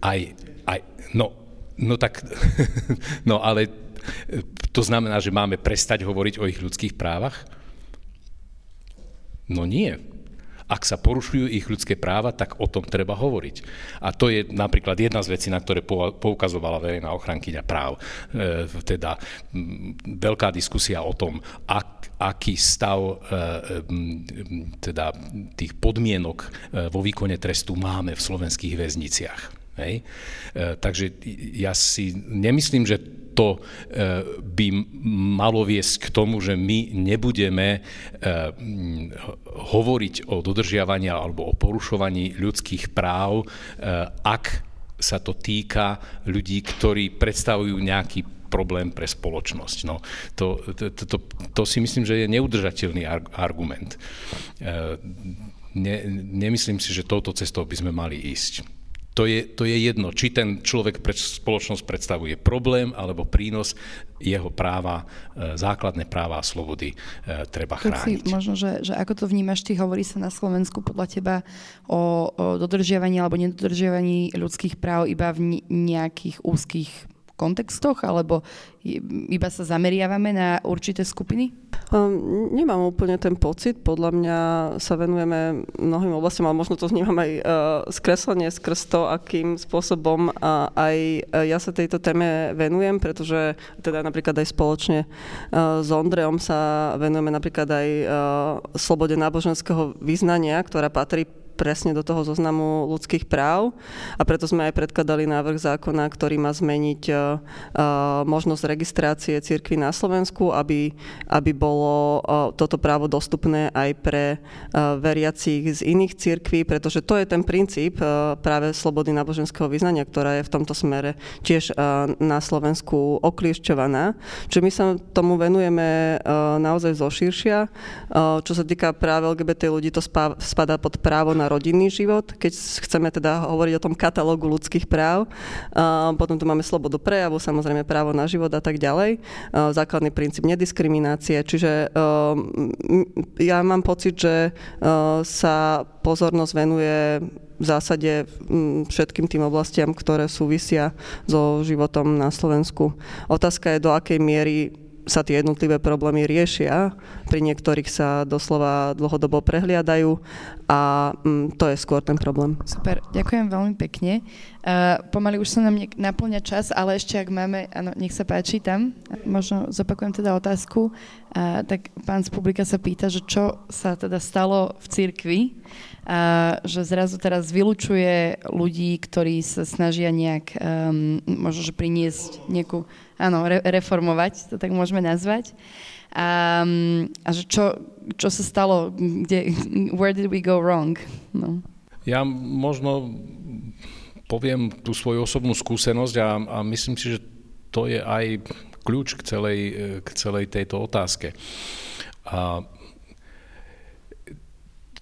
Aj, aj no, no tak, no ale to znamená, že máme prestať hovoriť o ich ľudských právach? No nie. Ak sa porušujú ich ľudské práva, tak o tom treba hovoriť. A to je napríklad jedna z vecí, na ktoré poukazovala verejná ochrankyňa práv. E, teda veľká diskusia o tom, ak, aký stav e, teda tých podmienok e, vo výkone trestu máme v slovenských väzniciach. Hej? E, takže ja si nemyslím, že to e, by malo viesť k tomu, že my nebudeme e, hovoriť o dodržiavaní alebo o porušovaní ľudských práv, ak sa to týka ľudí, ktorí predstavujú nejaký problém pre spoločnosť. No, to, to, to, to si myslím, že je neudržateľný argument. Ne, nemyslím si, že touto cestou by sme mali ísť to je, to je jedno, či ten človek pre spoločnosť predstavuje problém alebo prínos, jeho práva, e, základné práva a slobody e, treba chrániť. Si, možno, že, že ako to vnímaš, ty hovorí sa na Slovensku podľa teba o, o dodržiavaní alebo nedodržiavaní ľudských práv iba v nejakých úzkých kontextoch, alebo iba sa zameriavame na určité skupiny? Um, nemám úplne ten pocit. Podľa mňa sa venujeme mnohým oblastiam, ale možno to vnímam aj uh, skreslenie skrz to, akým spôsobom uh, aj uh, ja sa tejto téme venujem, pretože teda napríklad aj spoločne uh, s Ondreom sa venujeme napríklad aj uh, slobode náboženského vyznania, ktorá patrí presne do toho zoznamu ľudských práv a preto sme aj predkladali návrh zákona, ktorý má zmeniť uh, možnosť registrácie cirkvy na Slovensku, aby, aby bolo uh, toto právo dostupné aj pre veriacich z iných cirkví, pretože to je ten princíp práve slobody náboženského vyznania, ktorá je v tomto smere tiež na Slovensku okliešťovaná. Čiže my sa tomu venujeme naozaj zoširšia. Čo sa týka práve LGBT ľudí, to spadá pod právo na na rodinný život, keď chceme teda hovoriť o tom katalógu ľudských práv. Potom tu máme slobodu prejavu, samozrejme právo na život a tak ďalej. Základný princíp nediskriminácie. Čiže ja mám pocit, že sa pozornosť venuje v zásade všetkým tým oblastiam, ktoré súvisia so životom na Slovensku. Otázka je, do akej miery sa tie jednotlivé problémy riešia, pri niektorých sa doslova dlhodobo prehliadajú a mm, to je skôr ten problém. Super, ďakujem veľmi pekne. Uh, pomaly už sa nám naplňa čas, ale ešte ak máme, áno, nech sa páči tam, možno zopakujem teda otázku, uh, tak pán z publika sa pýta, že čo sa teda stalo v cirkvi, a že zrazu teraz vylučuje ľudí, ktorí sa snažia nejak, um, možno, že priniesť nejakú, áno, re, reformovať, to tak môžeme nazvať. A, a že čo, čo sa stalo, kde, where did we go wrong? No. Ja možno poviem tú svoju osobnú skúsenosť a, a myslím si, že to je aj kľúč k celej, k celej tejto otázke. A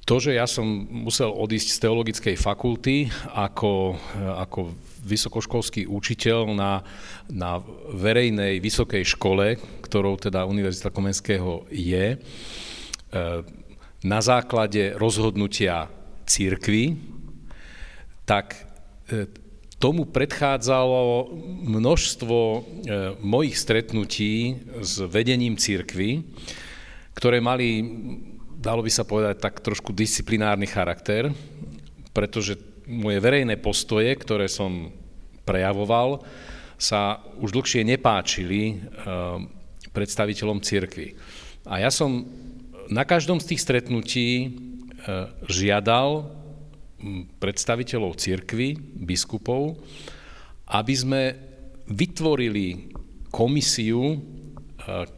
to, že ja som musel odísť z teologickej fakulty ako, ako vysokoškolský učiteľ na, na verejnej vysokej škole, ktorou teda Univerzita Komenského je, e, na základe rozhodnutia církvy, tak tomu predchádzalo množstvo mojich stretnutí s vedením církvy, ktoré mali, dalo by sa povedať, tak trošku disciplinárny charakter, pretože moje verejné postoje, ktoré som prejavoval, sa už dlhšie nepáčili predstaviteľom církvy. A ja som na každom z tých stretnutí žiadal predstaviteľov cirkvy, biskupov, aby sme vytvorili komisiu, e,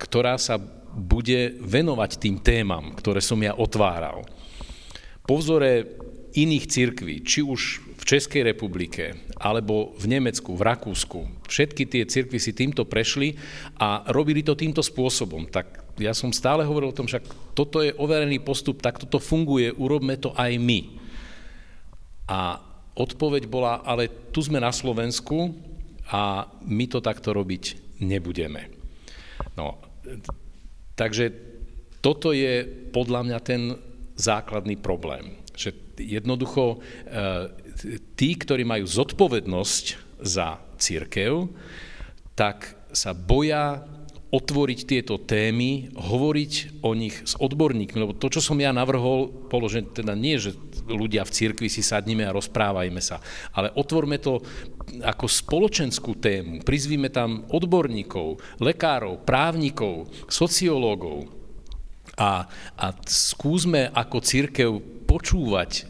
ktorá sa bude venovať tým témam, ktoré som ja otváral. Po vzore iných cirkví, či už v Českej republike, alebo v Nemecku, v Rakúsku, všetky tie cirkvy si týmto prešli a robili to týmto spôsobom. Tak ja som stále hovoril o tom, že toto je overený postup, tak toto funguje, urobme to aj my. A odpoveď bola, ale tu sme na Slovensku a my to takto robiť nebudeme. No, takže toto je podľa mňa ten základný problém. Že jednoducho e, tí, ktorí majú zodpovednosť za církev, tak sa boja otvoriť tieto témy, hovoriť o nich s odborníkmi, lebo to, čo som ja navrhol, položené, teda nie, že ľudia v cirkvi si sadnime a rozprávajme sa, ale otvorme to ako spoločenskú tému, prizvíme tam odborníkov, lekárov, právnikov, sociológov a, a skúsme ako církev počúvať, e,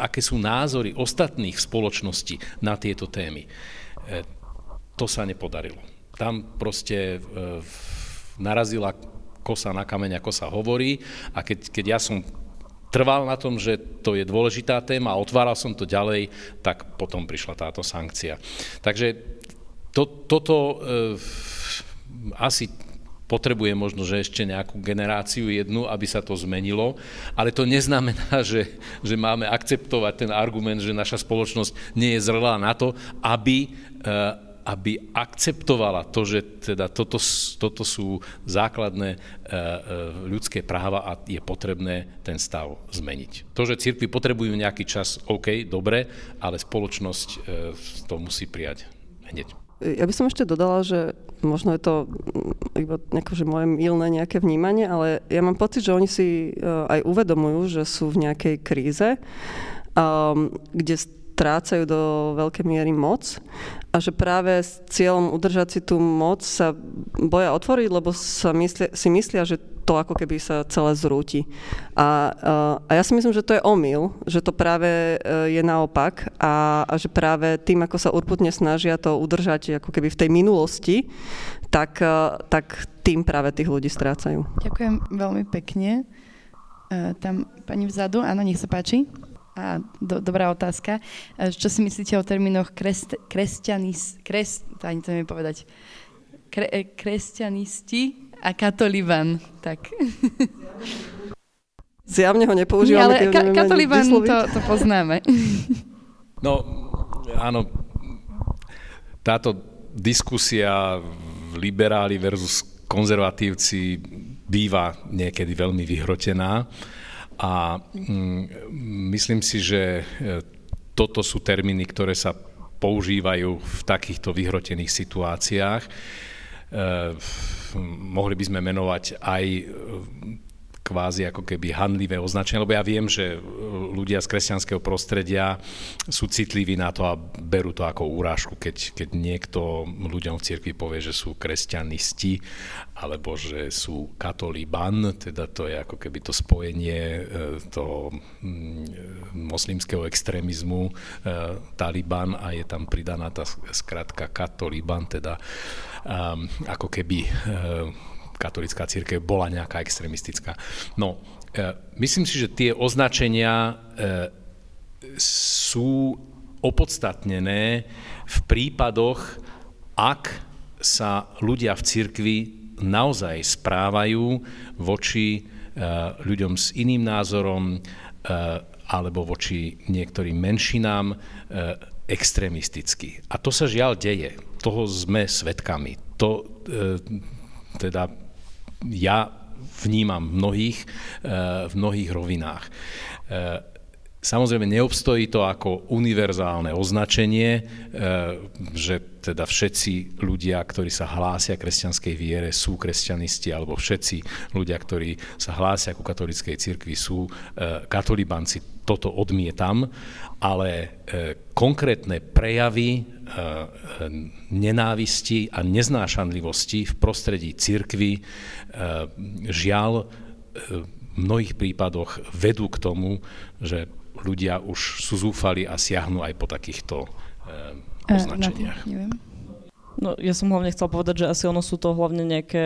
aké sú názory ostatných v spoločnosti na tieto témy. E, to sa nepodarilo tam proste e, narazila kosa na kameň, ako sa hovorí. A keď, keď ja som trval na tom, že to je dôležitá téma a otváral som to ďalej, tak potom prišla táto sankcia. Takže to, toto e, asi potrebuje možno, že ešte nejakú generáciu jednu, aby sa to zmenilo, ale to neznamená, že, že máme akceptovať ten argument, že naša spoločnosť nie je zrelá na to, aby e, aby akceptovala to, že teda toto, toto sú základné e, e, ľudské práva a je potrebné ten stav zmeniť. To, že cirkvi potrebujú nejaký čas, OK, dobre, ale spoločnosť e, to musí prijať hneď. Ja by som ešte dodala, že možno je to mm, iba akože moje milné nejaké vnímanie, ale ja mám pocit, že oni si aj uvedomujú, že sú v nejakej kríze, kde strácajú do veľkej miery moc a že práve s cieľom udržať si tú moc sa boja otvoriť, lebo sa myslia, si myslia, že to ako keby sa celé zrúti. A, a ja si myslím, že to je omyl, že to práve e, je naopak a, a že práve tým, ako sa urputne snažia to udržať ako keby v tej minulosti, tak, e, tak tým práve tých ľudí strácajú. Ďakujem veľmi pekne. Tam pani vzadu, áno, nech sa páči. A, do, dobrá otázka. Čo si myslíte o termínoch kres, kresťanis, kres, to ani to neviem povedať, kre, e, kresťanisti a katoliban. Tak. Zjavne ho nepoužívame. Nie, ale ka- katoliban to, to poznáme. No, áno, táto diskusia liberáli versus konzervatívci býva niekedy veľmi vyhrotená. A mm, myslím si, že e, toto sú termíny, ktoré sa používajú v takýchto vyhrotených situáciách. E, mohli by sme menovať aj kvázi ako keby handlivé označenie, lebo ja viem, že ľudia z kresťanského prostredia sú citliví na to a berú to ako úrážku, keď, keď niekto ľuďom v cirkvi povie, že sú kresťanisti alebo že sú katolíban, teda to je ako keby to spojenie e, toho mm, moslimského extrémizmu e, Taliban a je tam pridaná tá skratka katolíban, teda um, ako keby uh, katolická církev bola nejaká extremistická. No, e, myslím si, že tie označenia e, sú opodstatnené v prípadoch, ak sa ľudia v cirkvi naozaj správajú voči e, ľuďom s iným názorom alebo voči niektorým menšinám extrémisticky. A to sa žiaľ deje. Toho sme svedkami. To teda ja vnímam v mnohých, eh, v mnohých rovinách. Eh, Samozrejme, neobstojí to ako univerzálne označenie, e, že teda všetci ľudia, ktorí sa hlásia kresťanskej viere, sú kresťanisti, alebo všetci ľudia, ktorí sa hlásia ku katolíckej cirkvi, sú katolibanci. Toto odmietam, ale konkrétne prejavy nenávisti a neznášanlivosti v prostredí cirkvy žiaľ v mnohých prípadoch vedú k tomu, že ľudia už sú zúfali a siahnu aj po takýchto označeniach. No, ja som hlavne chcel povedať, že asi ono sú to hlavne nejaké,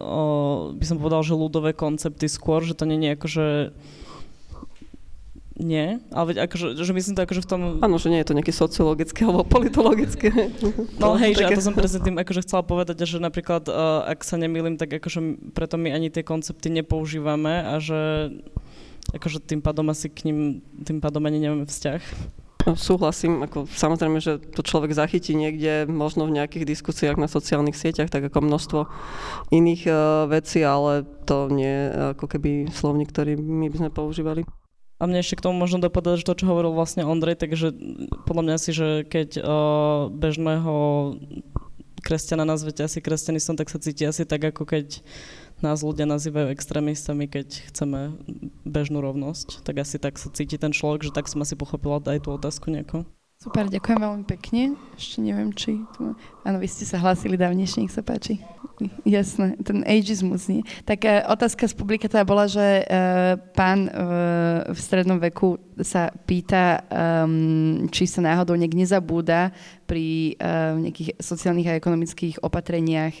o, by som povedal, že ľudové koncepty skôr, že to nie je ako, že nie, ale veď akože, že myslím to akože v tom... Áno, že nie je to nejaké sociologické alebo politologické. No hej, že ja to som presne tým akože chcela povedať, že napríklad, uh, ak sa nemýlim, tak akože preto my ani tie koncepty nepoužívame a že akože tým pádom asi k ním, tým pádom ani nemáme vzťah. No, súhlasím, ako samozrejme, že to človek zachytí niekde, možno v nejakých diskusiách na sociálnych sieťach, tak ako množstvo iných uh, vecí, ale to nie ako keby slovník, ktorý my by sme používali. A mne ešte k tomu možno dopadať, že to, čo hovoril vlastne Ondrej, takže podľa mňa si, že keď uh, bežného kresťana nazvete asi kresťanistom, tak sa cíti asi tak, ako keď nás ľudia nazývajú extrémistami, keď chceme bežnú rovnosť, tak asi tak sa cíti ten človek, že tak som asi pochopila aj tú otázku nejako. Super, ďakujem veľmi pekne. Ešte neviem, či... Tu... Áno, vy ste sa hlásili dávnejšie, nech sa páči. Jasné, ten ageismus, nie? Tak uh, otázka z publika teda bola, že uh, pán uh, v strednom veku sa pýta, um, či sa náhodou niekde nezabúda pri nejakých sociálnych a ekonomických opatreniach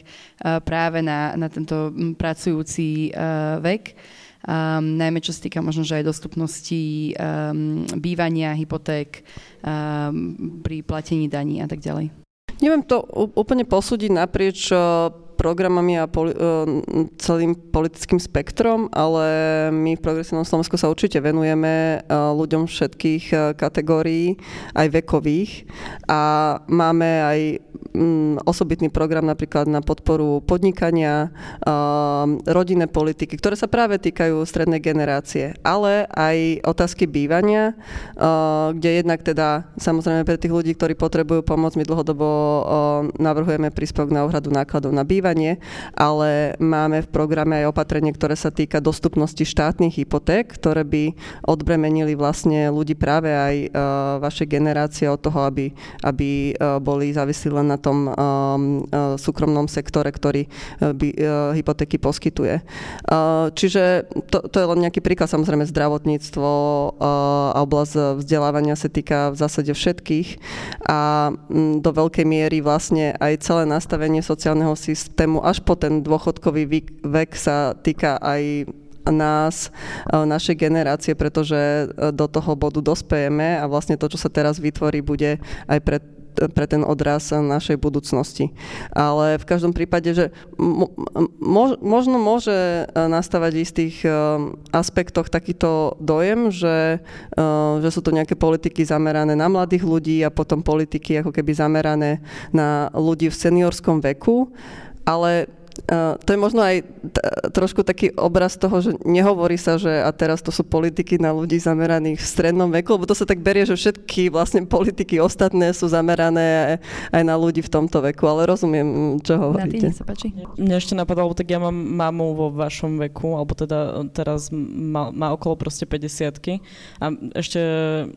práve na, na tento pracujúci vek um, najmä čo sa týka možno, že aj dostupnosti um, bývania, hypoték, um, pri platení daní a tak ďalej. Neviem to úplne posúdiť naprieč programami a poli- celým politickým spektrom, ale my v Progresívnom Slovensku sa určite venujeme ľuďom všetkých kategórií, aj vekových. A máme aj osobitný program napríklad na podporu podnikania, rodinné politiky, ktoré sa práve týkajú strednej generácie, ale aj otázky bývania, kde jednak teda samozrejme pre tých ľudí, ktorí potrebujú pomoc, my dlhodobo navrhujeme príspevok na úhradu nákladov na bývanie bývanie, ale máme v programe aj opatrenie, ktoré sa týka dostupnosti štátnych hypoték, ktoré by odbremenili vlastne ľudí práve aj uh, vašej generácie od toho, aby, aby uh, boli závislí len na tom uh, súkromnom sektore, ktorý uh, by, hypotéky poskytuje. Čiže to, to je len nejaký príklad, samozrejme zdravotníctvo uh, a oblasť vzdelávania sa týka v zásade všetkých a do veľkej miery vlastne aj celé nastavenie sociálneho systému systému až po ten dôchodkový vek sa týka aj nás, e, našej generácie, pretože e, do toho bodu dospejeme a vlastne to, čo sa teraz vytvorí, bude aj pre pre ten odraz našej budúcnosti. Ale v každom prípade, že mo, možno môže nastavať v istých e, aspektoch takýto dojem, že, že sú to nejaké politiky zamerané na mladých ľudí a potom politiky ako keby zamerané na ľudí v seniorskom veku ale Uh, to je možno aj t- trošku taký obraz toho, že nehovorí sa, že a teraz to sú politiky na ľudí zameraných v strednom veku, lebo to sa tak berie, že všetky vlastne politiky ostatné sú zamerané aj, aj na ľudí v tomto veku, ale rozumiem, čo hovoríte. Na sa páči. Mne ešte napadalo, tak ja mám mamu vo vašom veku, alebo teda teraz má, má okolo proste 50 a ešte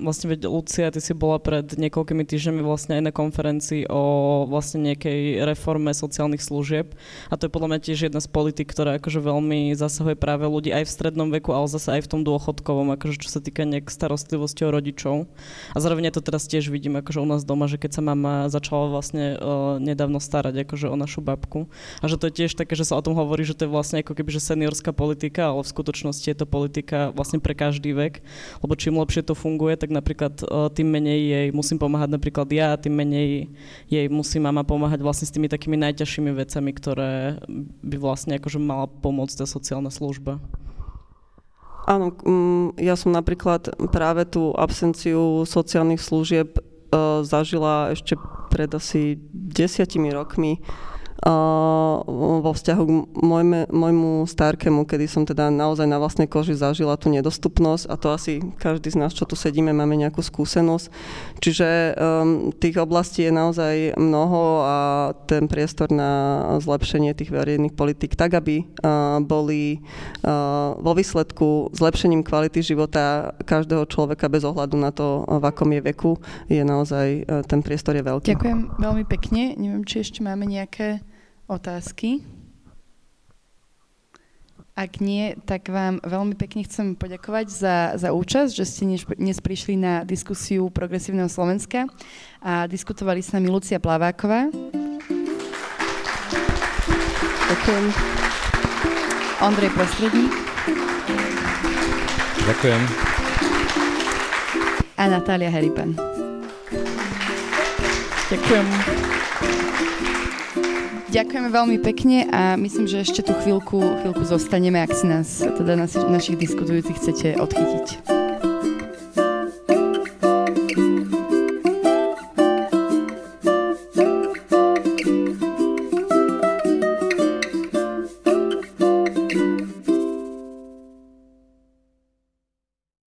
vlastne veď Lucia, ty si bola pred niekoľkými týždňami vlastne aj na konferencii o vlastne nejakej reforme sociálnych služieb a to to je podľa mňa tiež jedna z politik, ktorá akože veľmi zasahuje práve ľudí aj v strednom veku, ale zase aj v tom dôchodkovom, akože čo sa týka nejak starostlivosti o rodičov. A zároveň to teraz tiež vidím akože u nás doma, že keď sa mama začala vlastne uh, nedávno starať akože o našu babku a že to je tiež také, že sa o tom hovorí, že to je vlastne ako keby že seniorská politika, ale v skutočnosti je to politika vlastne pre každý vek, lebo čím lepšie to funguje, tak napríklad uh, tým menej jej musím pomáhať napríklad ja, tým menej jej musí mama pomáhať vlastne s tými takými najťažšími vecami, ktoré by vlastne akože mala pomôcť tá sociálna služba. Áno, mm, ja som napríklad práve tú absenciu sociálnych služieb e, zažila ešte pred asi desiatimi rokmi vo vzťahu k môjme, môjmu stárkemu, kedy som teda naozaj na vlastnej koži zažila tú nedostupnosť a to asi každý z nás, čo tu sedíme, máme nejakú skúsenosť. Čiže um, tých oblastí je naozaj mnoho a ten priestor na zlepšenie tých verejných politik tak, aby uh, boli uh, vo výsledku zlepšením kvality života každého človeka bez ohľadu na to, v akom je veku, je naozaj uh, ten priestor je veľký. Ďakujem veľmi pekne. Neviem, či ešte máme nejaké otázky? Ak nie, tak vám veľmi pekne chcem poďakovať za, za účasť, že ste dnes, prišli na diskusiu Progresívneho Slovenska a diskutovali s nami Lucia Plaváková. Ďakujem. Ondrej Prostredník. Ďakujem. A Natália Heripan. Ďakujem. Ďakujeme veľmi pekne a myslím, že ešte tú chvíľku, chvíľku zostaneme, ak si nás, teda nas, našich diskutujúcich chcete odchytiť.